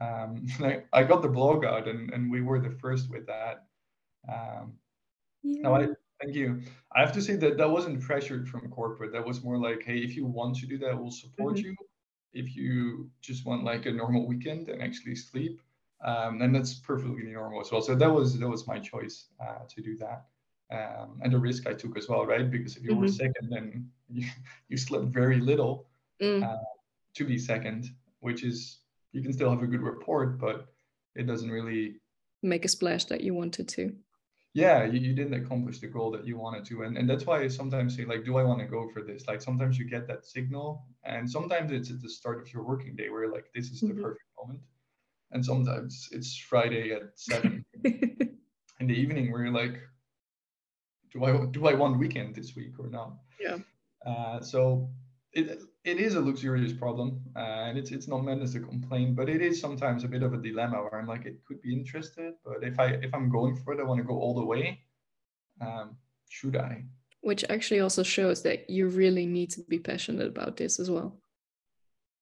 Um, I, I got the blog out and, and we were the first with that. Um, now I thank you. I have to say that that wasn't pressured from corporate. That was more like, hey, if you want to do that, we'll support
Mhm.
you. If you just want like a normal weekend and actually sleep, um, then that's perfectly normal as well. So that was that was my choice uh, to do that, um, and the risk I took as well, right? Because if you were
Mhm.
second, then you, you slept very little
Mm.
uh, to be second, which is you can still have a good report, but it doesn't really
Make a splash that you wanted to.
yeah you, you didn't accomplish the goal that you wanted to and, and that's why i sometimes say like do i want to go for this like sometimes you get that signal and sometimes it's at the start of your working day where like this is the
Mhm.
perfect moment and sometimes it's friday at seven in the evening where you're like do i do i want weekend this week or not
Yeah.
uh, so it it is a luxurious problem uh, and it's it's not meant as a complaint but it is sometimes a bit of a dilemma where i'm like it could be interested but if i if i'm going for it i want to go all the way um, should i
Which actually also shows that you really need to be passionate about this as well.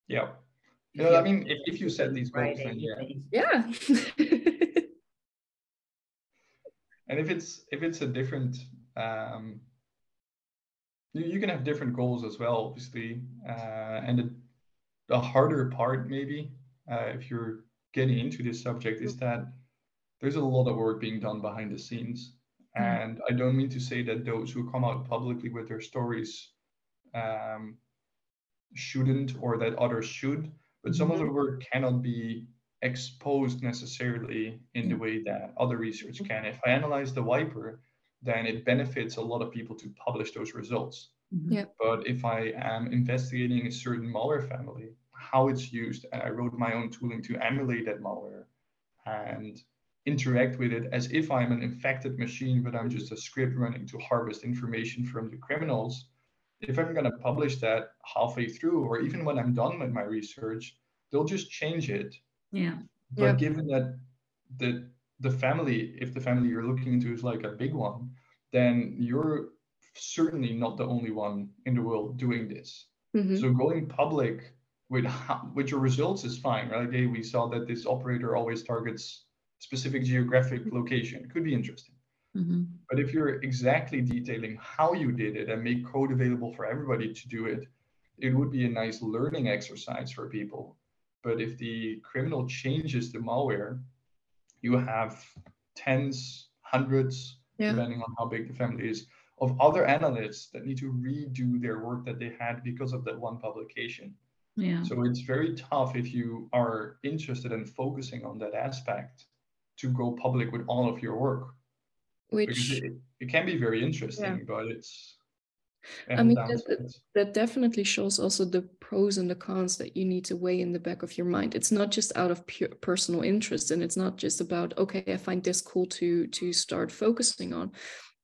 yeah you know, i mean if, if you set these goals then yeah.
Yeah.
and if it's if it's a different um, you, you can have different goals as well obviously uh, and the, the harder part maybe uh, if you're getting into this subject is that there's a lot of work being done behind the scenes
Mm.
and i don't mean to say that those who come out publicly with their stories um, shouldn't or that others should but some of the mm-hmm. work cannot be exposed necessarily in the
mm.
way that other research mm-hmm. can if i analyze the wiper then it benefits a lot of people to publish those results
Mhm.
Yeah.
but if I am investigating a certain malware family, how it's used, and I wrote my own tooling to emulate that malware and interact with it as if I'm an infected machine, but I'm just a script running to harvest information from the criminals. If I'm going to publish that halfway through, or even when I'm done with my research, they'll just change it.
Yeah.
But
Yeah.
given that the the family, if the family you're looking into is like a big one, then you're certainly not the only one in the world doing this.
Mhm.
So going public with how, with your results is fine, right? Hey, we saw that this operator always targets specific geographic location. Could be interesting.
Mhm.
But if you're exactly detailing how you did it and make code available for everybody to do it, it would be a nice learning exercise for people. But if the criminal changes the malware, you have tens, hundreds,
Yeah.
depending on how big the family is, of other analysts that need to redo their work that they had because of that one publication.
Yeah.
So it's very tough if you are interested in focusing on that aspect to go public with all of your work
Which
it, it can be very interesting, but it's
I mean,
downsides.
that definitely shows also the pros and the cons that you need to weigh in the back of your mind. It's not just out of pure personal interest, and it's not just about okay, I find this cool to to start focusing on,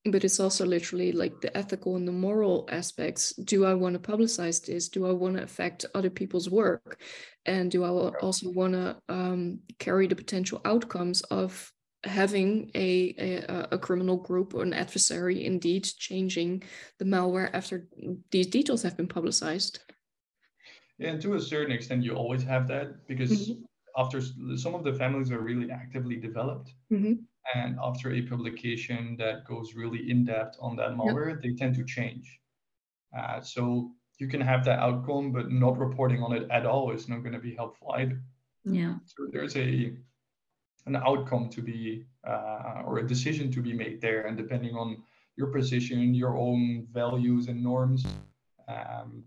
but it's also literally like the ethical and the moral aspects. Do I want to publicize this? Do I want to affect other people's work? And do I also want to um, carry the potential outcomes of having a, a a criminal group or an adversary indeed changing the malware after these details have been publicized?
Yeah, and to a certain extent, you always have that because
Mhm.
after some of the families are really actively developed,
Mhm.
and after a publication that goes really in depth on that malware, they tend to change. Uh, so you can have that outcome, but not reporting on it at all is not going to be helpful either.
Yeah.
So there's a an outcome to be uh, or a decision to be made there, and depending on your position, your own values and norms, um,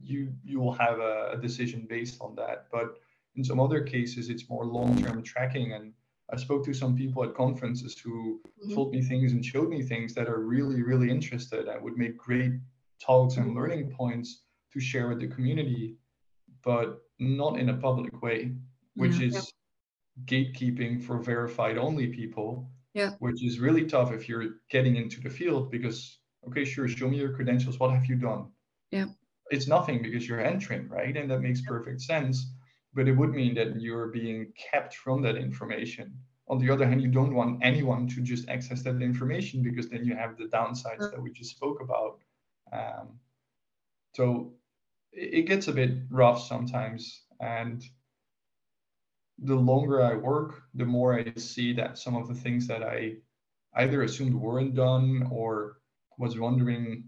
you you will have a, a, decision based on that. But in some other cases, it's more long-term tracking. And I spoke to some people at conferences who mm-hmm. told me things and showed me things that are really, really interested and would make great talks and learning points to share with the community, but not in a public way, which yeah. is gatekeeping for verified only people.
Yeah.
Which is really tough if you're getting into the field because okay, sure, show me your credentials. What have you done?
Yeah.
It's nothing because you're entering, right? And that makes perfect sense. But it would mean that you're being kept from that information. On the other hand, you don't want anyone to just access that information because then you have the downsides that we just spoke about. Um, so it gets a bit rough sometimes. And the longer I work, the more I see that some of the things that I either assumed weren't done or was wondering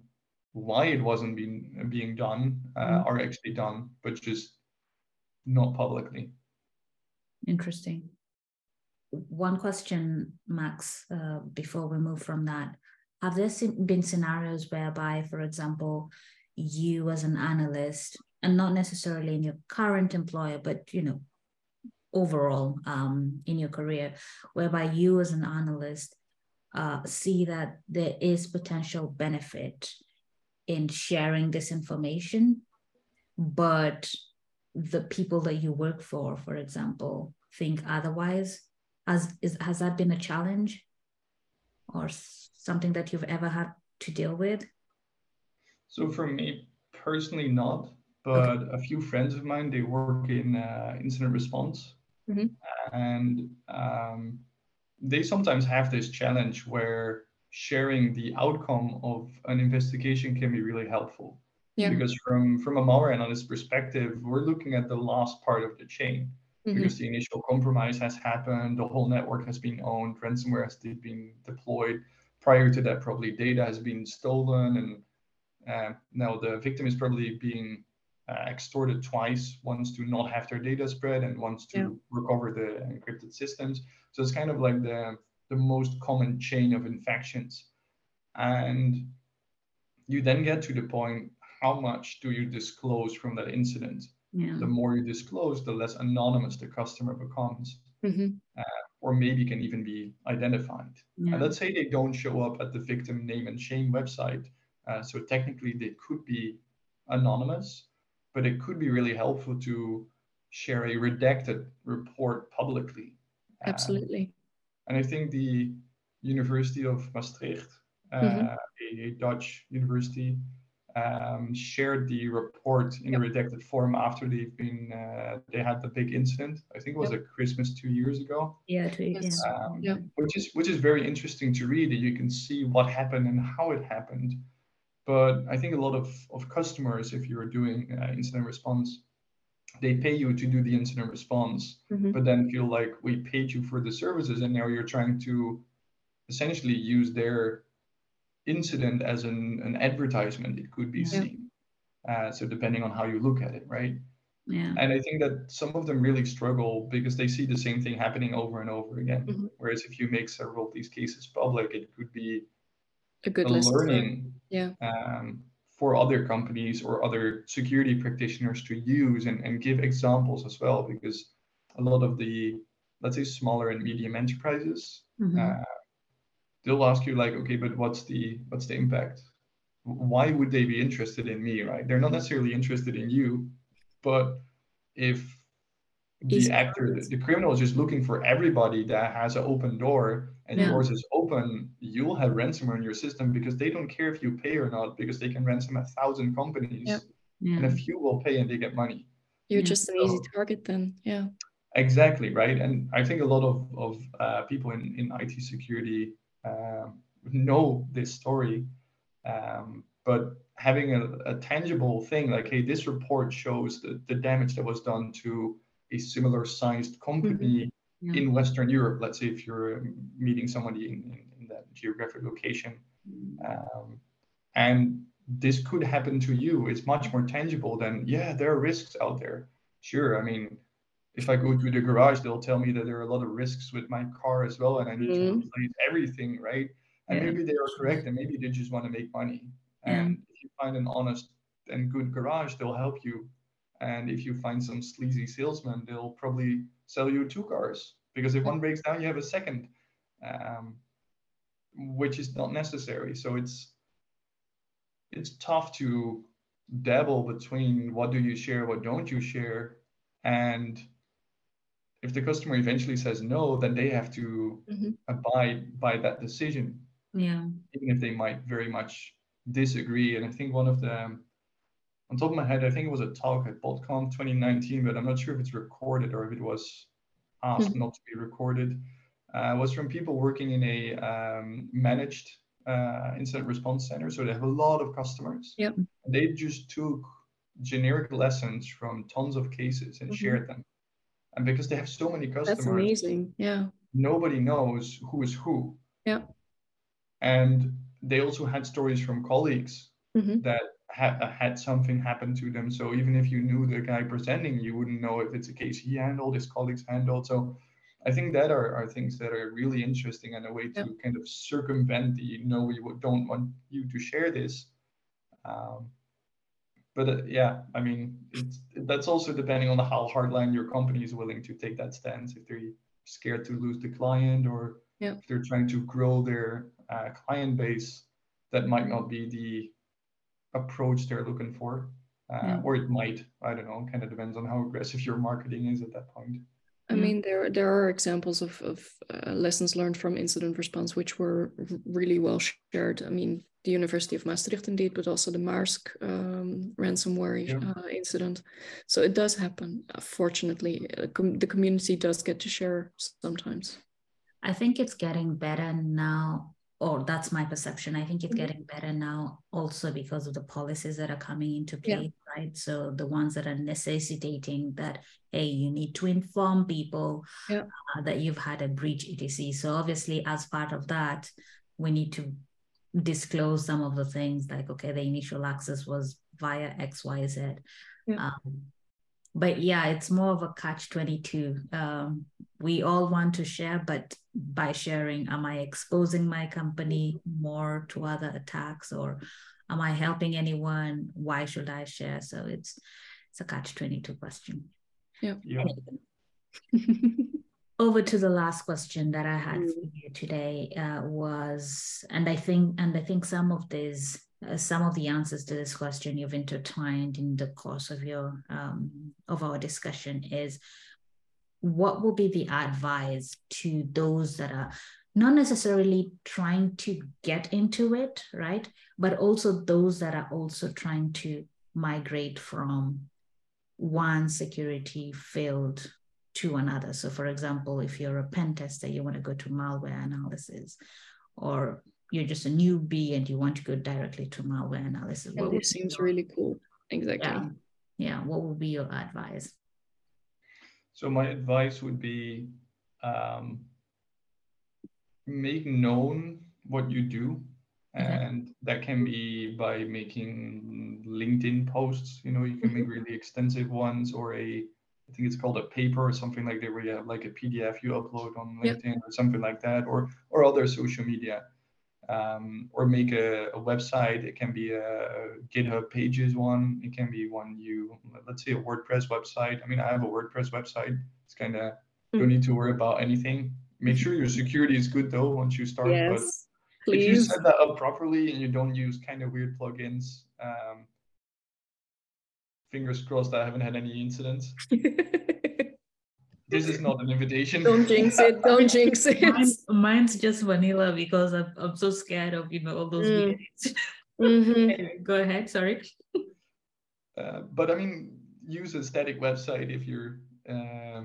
why it wasn't being being done uh, mm-hmm. are actually done, but just not publicly.
Interesting. One question, Max, uh, before we move from that. Have there been scenarios whereby, for example, you as an analyst, and not necessarily in your current employer, but you know, overall um, in your career, whereby you as an analyst uh, see that there is potential benefit in sharing this information, but the people that you work for, for example, think otherwise? Has, is, has that been a challenge or something that you've ever had to deal with?
So for me personally, not, but okay. a few friends of mine, they work in uh, incident response. Mm-hmm. And um, they sometimes have this challenge where sharing the outcome of an investigation can be really helpful. Yeah. Because from from a malware analyst perspective, we're looking at the last part of the chain. Mm-hmm. Because the initial compromise has happened, the whole network has been owned, ransomware has been deployed. Prior to that, probably data has been stolen, and uh, now the victim is probably being uh, extorted twice once to not have their data spread and once to yeah. recover the encrypted systems. So it's kind of like the the most common chain of infections. And you then get to the point how much do you disclose from that incident? Yeah. The more you disclose, the less anonymous the customer becomes. Mm-hmm. Uh, or maybe can even be identified. Yeah. And let's say they don't show up at the victim name and shame website. Uh, so technically, they could be anonymous, but it could be really helpful to share a redacted report publicly.
Absolutely.
And I think the University of Maastricht, uh, mm-hmm. a, Dutch university, um, shared the report in yep. a redacted form after they've been uh, they had the big incident. I think it was yep. at Christmas two years ago.
Yeah, two years.
Um, yeah. Which is which is very interesting to read. You can see what happened and how it happened. But I think a lot of, of customers, if you're doing uh, incident response, they pay you to do the incident response, mm-hmm. but then feel like we paid you for the services, and now you're trying to essentially use their incident as an, an advertisement. It could be yeah. seen. Uh, so depending on how you look at it, right?
Yeah.
And I think that some of them really struggle because they see the same thing happening over and over again. Mm-hmm. Whereas if you make several of these cases public, it could be
a good
a learning
yeah.
Um, for other companies or other security practitioners to use and, and give examples as well because a lot of the let's say smaller and medium enterprises mm-hmm. uh, they'll ask you like okay but what's the what's the impact why would they be interested in me right they're not necessarily interested in you but if the actor, the, the, criminal is just looking for everybody that has an open door and yeah. yours is open, you'll have ransomware in your system because they don't care if you pay or not because they can ransom a thousand companies
yeah.
and a few will pay and they get money.
You're yeah. just an so, easy target then. Yeah.
Exactly, right? And I think a lot of, of uh, people in, in IT security um, know this story. Um, but having a, a tangible thing like, hey, this report shows the, the damage that was done to a similar sized company mm-hmm. yeah. in Western Europe. Let's say if you're um, meeting somebody in, in, in that geographic location. Um, and this could happen to you. It's much more tangible than, yeah, there are risks out there. Sure. I mean, if I go to the garage, they'll tell me that there are a lot of risks with my car as well, and I need mm-hmm. to replace everything, right? And
Yeah.
maybe they are correct, and maybe they just want to make money.
Yeah.
And if you find an honest and good garage, they'll help you. And if you find some sleazy salesman, they'll probably sell you two cars because if one breaks down, you have a second, um, which is not necessary. So it's it's tough to dabble between what do you share, what don't you share, and if the customer eventually says no, then they have to
Mhm.
abide by that decision
Yeah.
even if they might very much disagree. And I think one of the, on top of my head, I think it was a talk at Botconf 2019, but I'm not sure if it's recorded or if it was asked not to be recorded. Uh, was from people working in a um, managed uh, incident response center. So they have a lot of customers.
Yep.
They just took generic lessons from tons of cases and
Mhm.
shared them. And because they have so many customers,
That's amazing. Yeah.
nobody knows who is who.
Yeah.
And they also had stories from colleagues
Mhm.
that ha- had something happen to them. So even if you knew the guy presenting, you wouldn't know if it's a case he handled, his colleagues handled. So I think that are, are things that are really interesting and a way to
Yeah.
kind of circumvent the no, we don't want you to share this. Um, but uh, yeah, I mean, it's, that's also depending on how hardline your company is willing to take that stance. If they're scared to lose the client or
Yeah.
if they're trying to grow their uh, client base, that might not be the approach they're looking for. Uh,
Yeah.
Or it might, I don't know, kind of depends on how aggressive your marketing is at that point.
I mean, there there are examples of of uh, lessons learned from incident response which were really well shared. I mean, the University of Maastricht indeed, but also the Maersk um, ransomware
Yeah.
uh, incident. So it does happen. Uh, fortunately, uh, com- the community does get to share sometimes.
I think it's getting better now, or that's my perception. I think it's
Mhm.
getting better now also because of the policies that are coming into
Yeah.
play, right? So the ones that are necessitating that, hey, you need to inform people
Yeah.
uh, that you've had a breach, etc. So obviously, as part of that, we need to disclose some of the things like, okay, the initial access was via X, Y, Z.
Yeah.
Um, but yeah, it's more of a catch 22. Um, we all want to share, but by sharing, am I exposing my company more to other attacks or am I helping anyone? Why should I share? So it's it's a catch 22 question.
Yeah.
Over to the last question that I had
Mm.
for you today uh, was, and I think, and I think some of these, uh, some of the answers to this question you've intertwined in the course of your um, of our discussion is, what will be the advice to those that are not necessarily trying to get into it, right? But also those that are also trying to migrate from one security field to another. So, for example, if you're a pen tester, you want to go to malware analysis, or you're just a newbie and you want to go directly to malware analysis.
and
what
this seems
your-
really cool. Exactly.
yeah, yeah. What would be your advice?
So my advice would be um, make known what you do.
Okay.
And that can be by making LinkedIn posts. You know, you can make really extensive ones or a, I think it's called a paper or something like that, where you have like a PDF you upload on
Yep.
LinkedIn or something like that, or or other social media. Um, or make a, a website. It can be a GitHub Pages one. It can be one you, let's say, a WordPress website. I mean, I have a WordPress website. It's kind of don't need to worry about anything. Make sure your security is good though once you start. But
Yes.
if you set that up properly and you don't use kind of weird plugins, um, fingers crossed I haven't had any incidents. This is not an invitation.
don't jinx it. Don't jinx it.
Mine's, mine's just vanilla because I'm, I'm so scared of you know all those
Mm.
videos.
Mhm.
Anyway, Go ahead. Sorry.
Uh, but I mean, use a static website if you're uh,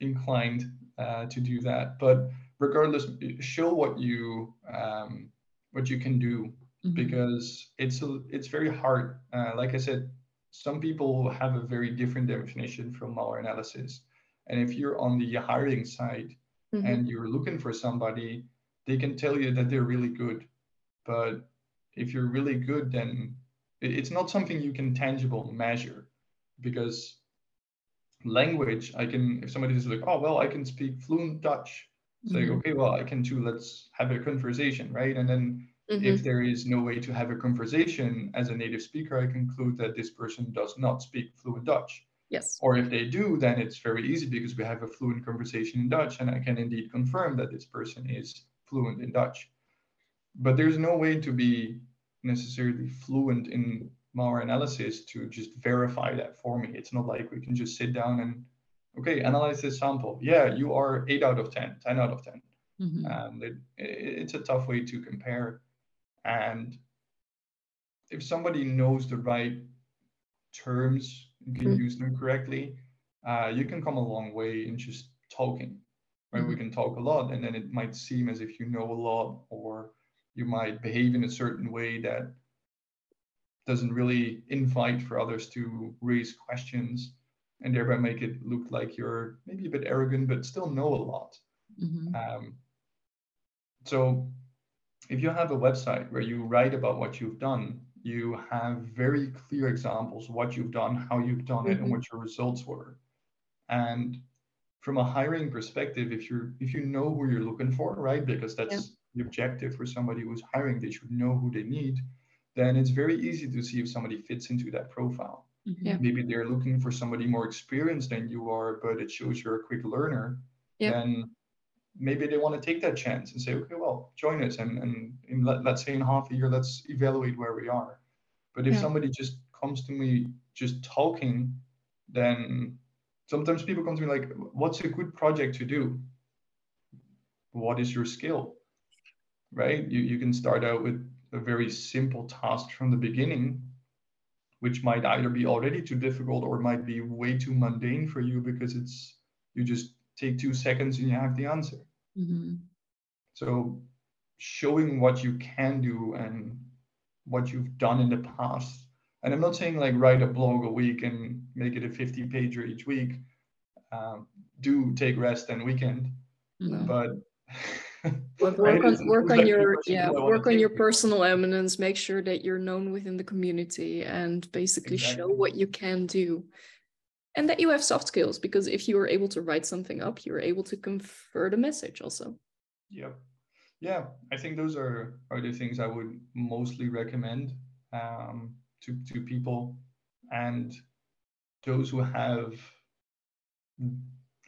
inclined uh, to do that. But regardless, show what you um, what you can do
Mhm.
because it's a, it's very hard. Uh, like I said, some people have a very different definition from malware analysis, and if you're on the hiring side
Mhm.
and you're looking for somebody, they can tell you that they're really good, but if you're really good, then it's not something you can tangible measure because language i can if somebody is like oh well i can speak fluent dutch It's mm-hmm. like, okay, well, I can too. Let's have a conversation, right? And then mm-hmm. if there is no way to have a conversation as a native speaker, I conclude that this person does not speak fluent Dutch.
Yes.
Or if they do, then it's very easy because we have a fluent conversation in Dutch, and I can indeed confirm that this person is fluent in Dutch. But there's no way to be necessarily fluent in malware analysis to just verify that for me. It's not like we can just sit down and, okay, analyze this sample. Yeah, you are 8 out of 10, 10 out of 10. Mm-hmm. And it, it's a tough way to compare. And if somebody knows the right terms and can mm-hmm. use them correctly, uh, you can come a long way in just talking. Right? Mm-hmm. We can talk a lot, and then it might seem as if you know a lot, or you might behave in a certain way that doesn't really invite for others to raise questions and thereby make it look like you're maybe a bit arrogant but still know a lot mm-hmm. um, so if you have a website where you write about what you've done you have very clear examples what you've done how you've done mm-hmm. it and mm-hmm. what your results were and from a hiring perspective if you're if you know who you're looking for right because that's yeah. the objective for somebody who's hiring they should know who they need then it's very easy to see if somebody fits into that profile.
Mm-hmm. Yeah.
Maybe they're looking for somebody more experienced than you are, but it shows you're a quick learner.
Yeah.
Then maybe they want to take that chance and say, okay, well, join us. And, and in, let, let's say in half a year, let's evaluate where we are. But if yeah. somebody just comes to me just talking, then sometimes people come to me like, what's a good project to do? What is your skill? Right? You, you can start out with a very simple task from the beginning, which might either be already too difficult or might be way too mundane for you because it's you just take two seconds and you have the answer.
Mm-hmm.
So showing what you can do and what you've done in the past. And I'm not saying like write a blog a week and make it a 50 pager each week. Um, do take rest and weekend,
mm-hmm.
but
work, work on work on your yeah work on your personal eminence make sure that you're known within the community and basically exactly. show what you can do and that you have soft skills because if you are able to write something up you're able to convert a message also
yeah yeah i think those are are the things i would mostly recommend um, to to people and those who have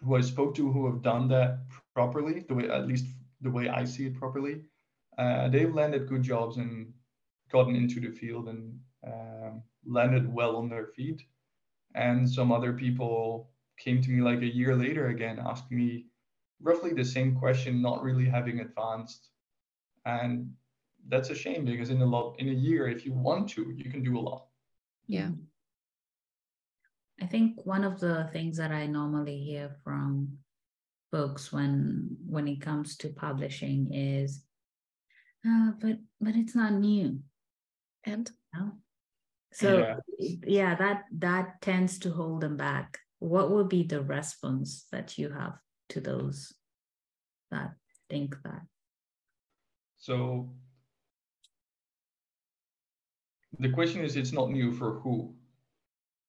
who i spoke to who have done that properly the way at least the way I see it properly. Uh, they've landed good jobs and gotten into the field and um, landed well on their feet. And some other people came to me like a year later again, asking me roughly the same question, not really having advanced. And that's a shame because in a lot in a year, if you want to, you can do a lot.
Yeah.
I think one of the things that I normally hear from books when when it comes to publishing is uh, but but it's not new
and
no? So yeah. yeah that that tends to hold them back. What would be the response that you have to those that think that?
So the question is it's not new for who?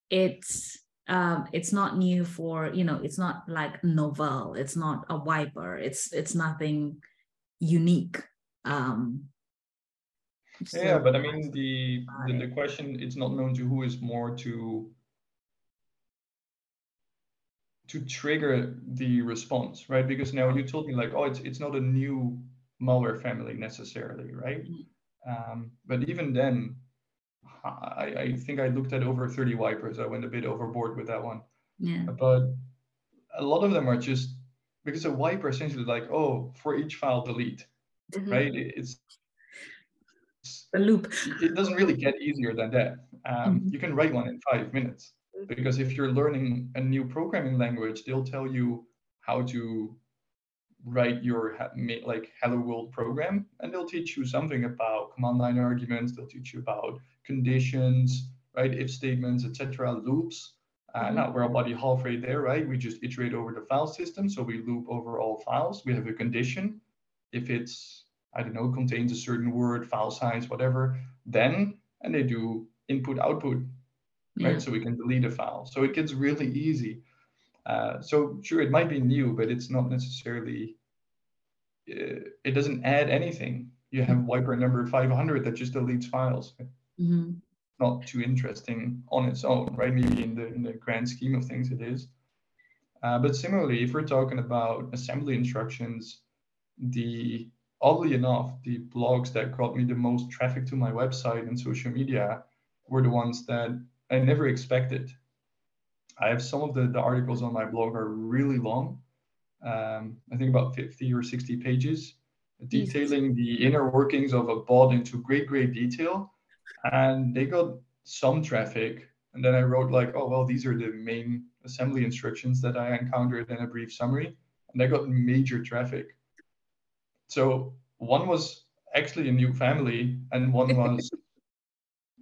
It's um, it's not new for you know it's not like novel. It's not a wiper. It's it's nothing unique um,
so yeah but i mean the, the, the question it's not known to who is more to to trigger the response right because now you told me like oh it's it's not a new malware family necessarily right mm-hmm. um, but even then I, I think I looked at over 30 wipers. I went a bit overboard with that one.
Yeah.
But a lot of them are just because a wiper essentially like, oh, for each file delete, mm-hmm. right? It's
a loop.
It doesn't really get easier than that. Um, mm-hmm. You can write one in five minutes because if you're learning a new programming language, they'll tell you how to write your like hello world program and they'll teach you something about command line arguments they'll teach you about conditions right if statements etc loops uh, mm-hmm. now we're already halfway there right we just iterate over the file system so we loop over all files we have a condition if it's i don't know contains a certain word file size whatever then and they do input output right yeah. so we can delete a file so it gets really easy uh, so sure, it might be new, but it's not necessarily uh, it doesn't add anything. You have wiper number 500 that just deletes files.
Mm-hmm.
Not too interesting on its own, right? Maybe in the, in the grand scheme of things it is. Uh, but similarly, if we're talking about assembly instructions, the oddly enough, the blogs that got me the most traffic to my website and social media were the ones that I never expected. I have some of the, the articles on my blog are really long. Um, I think about 50 or 60 pages, detailing the inner workings of a bot into great, great detail. And they got some traffic. And then I wrote like, oh, well, these are the main assembly instructions that I encountered in a brief summary. And I got major traffic. So one was actually a new family, and one was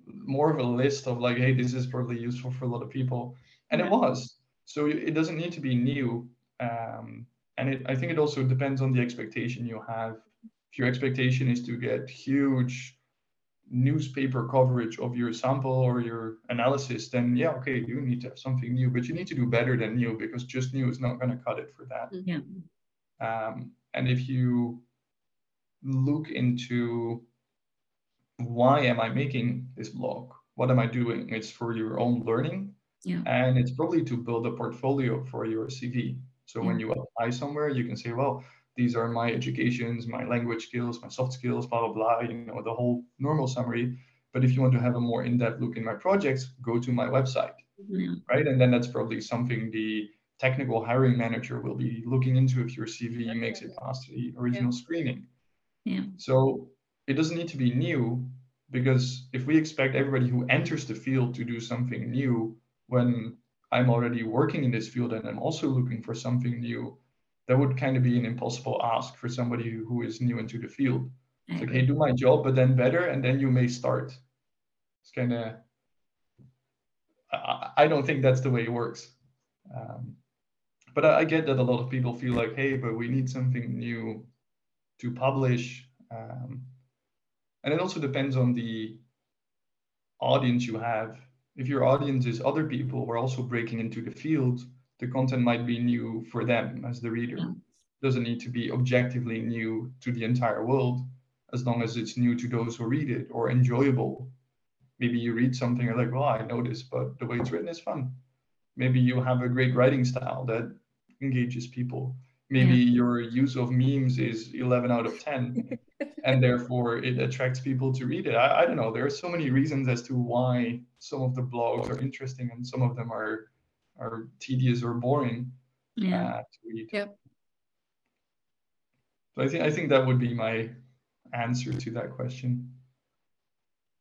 more of a list of like, hey, this is probably useful for a lot of people, and yeah. it was. So it doesn't need to be new, um, and it, I think it also depends on the expectation you have. If your expectation is to get huge newspaper coverage of your sample or your analysis, then yeah, okay, you need to have something new, but you need to do better than new because just new is not going to cut it for that.
Yeah.
Um, and if you look into why am I making this blog? What am I doing? It's for your own learning.
Yeah.
And it's probably to build a portfolio for your CV. So yeah. when you apply somewhere, you can say, well, these are my educations, my language skills, my soft skills, blah, blah, blah, you know, the whole normal summary. But if you want to have a more in-depth look in my projects, go to my website.
Yeah.
Right. And then that's probably something the technical hiring manager will be looking into if your CV makes it past the original screening. So it doesn't need to be new because if we expect everybody who enters the field to do something new when I'm already working in this field and I'm also looking for something new, that would kind of be an impossible ask for somebody who is new into the field. It's like, hey, do my job, but then better, and then you may start. It's kind of, I, I, don't think that's the way it works. Um, but I, I, get that a lot of people feel like, hey, but we need something new to publish. Um, and it also depends on the audience you have. If your audience is other people who are also breaking into the field, the content might be new for them as the reader. Yeah. Doesn't need to be objectively new to the entire world, as long as it's new to those who read it or enjoyable. Maybe you read something and like, well, I know this, but the way it's written is fun. Maybe you have a great writing style that engages people maybe yeah. your use of memes is 11 out of 10 and therefore it attracts people to read it I, I, don't know there are so many reasons as to why some of the blogs are interesting and some of them are are tedious or boring
yeah. uh,
to read
yep.
so i think i think that would be my answer to that question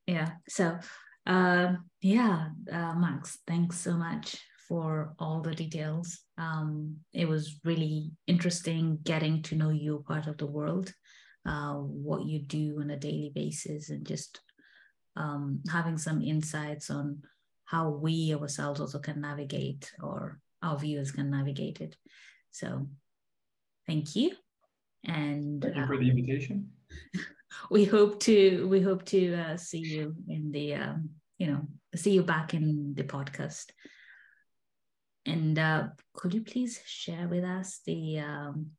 yeah so uh, yeah uh, max thanks so much for all the details. Um, it was really interesting getting to know you part of the world, uh, what you do on a daily basis, and just um, having some insights on how we ourselves also can navigate or our viewers can navigate it. So, thank you, and
thank you for the invitation.
we hope to we hope to uh, see you in the um, you know see you back in the podcast and uh, could you please share with us the, um,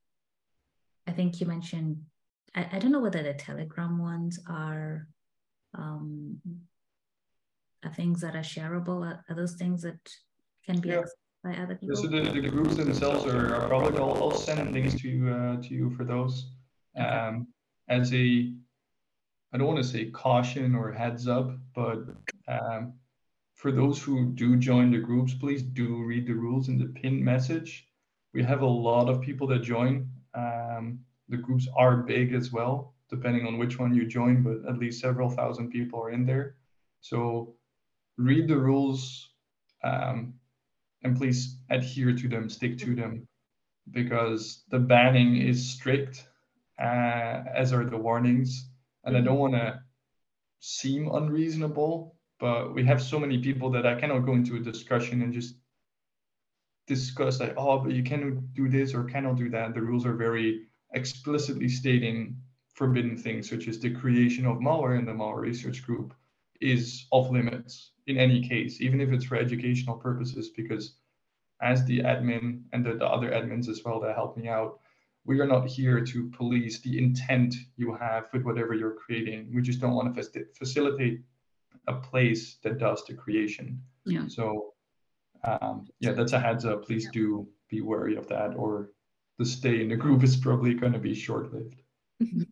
I think you mentioned, I, I don't know whether the Telegram ones are, um, are things that are shareable, are, are those things that can be yeah. by other people?
So the, the groups themselves are, are probably, I'll, I'll send links to, uh, to you for those. Um, as a, I don't want to say caution or heads up, but um, for those who do join the groups, please do read the rules in the pinned message. We have a lot of people that join. Um, the groups are big as well, depending on which one you join, but at least several thousand people are in there. So read the rules um, and please adhere to them, stick to them, because the banning is strict, uh, as are the warnings. And I don't want to seem unreasonable, but we have so many people that I cannot go into a discussion and just discuss like, oh, but you cannot do this or cannot do that. The rules are very explicitly stating forbidden things, such as the creation of malware in the malware research group is off limits in any case, even if it's for educational purposes, because as the admin and the, the other admins as well that help me out, we are not here to police the intent you have with whatever you're creating. We just don't want to facilitate a place that does the creation.
Yeah.
So um, yeah, that's a heads up. Please yeah. do be wary of that, or the stay in the group is probably going to be short lived.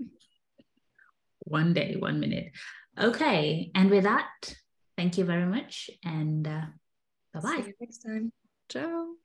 one day, one minute. Okay. And with that, thank you very much. And uh, bye bye.
next time. Ciao.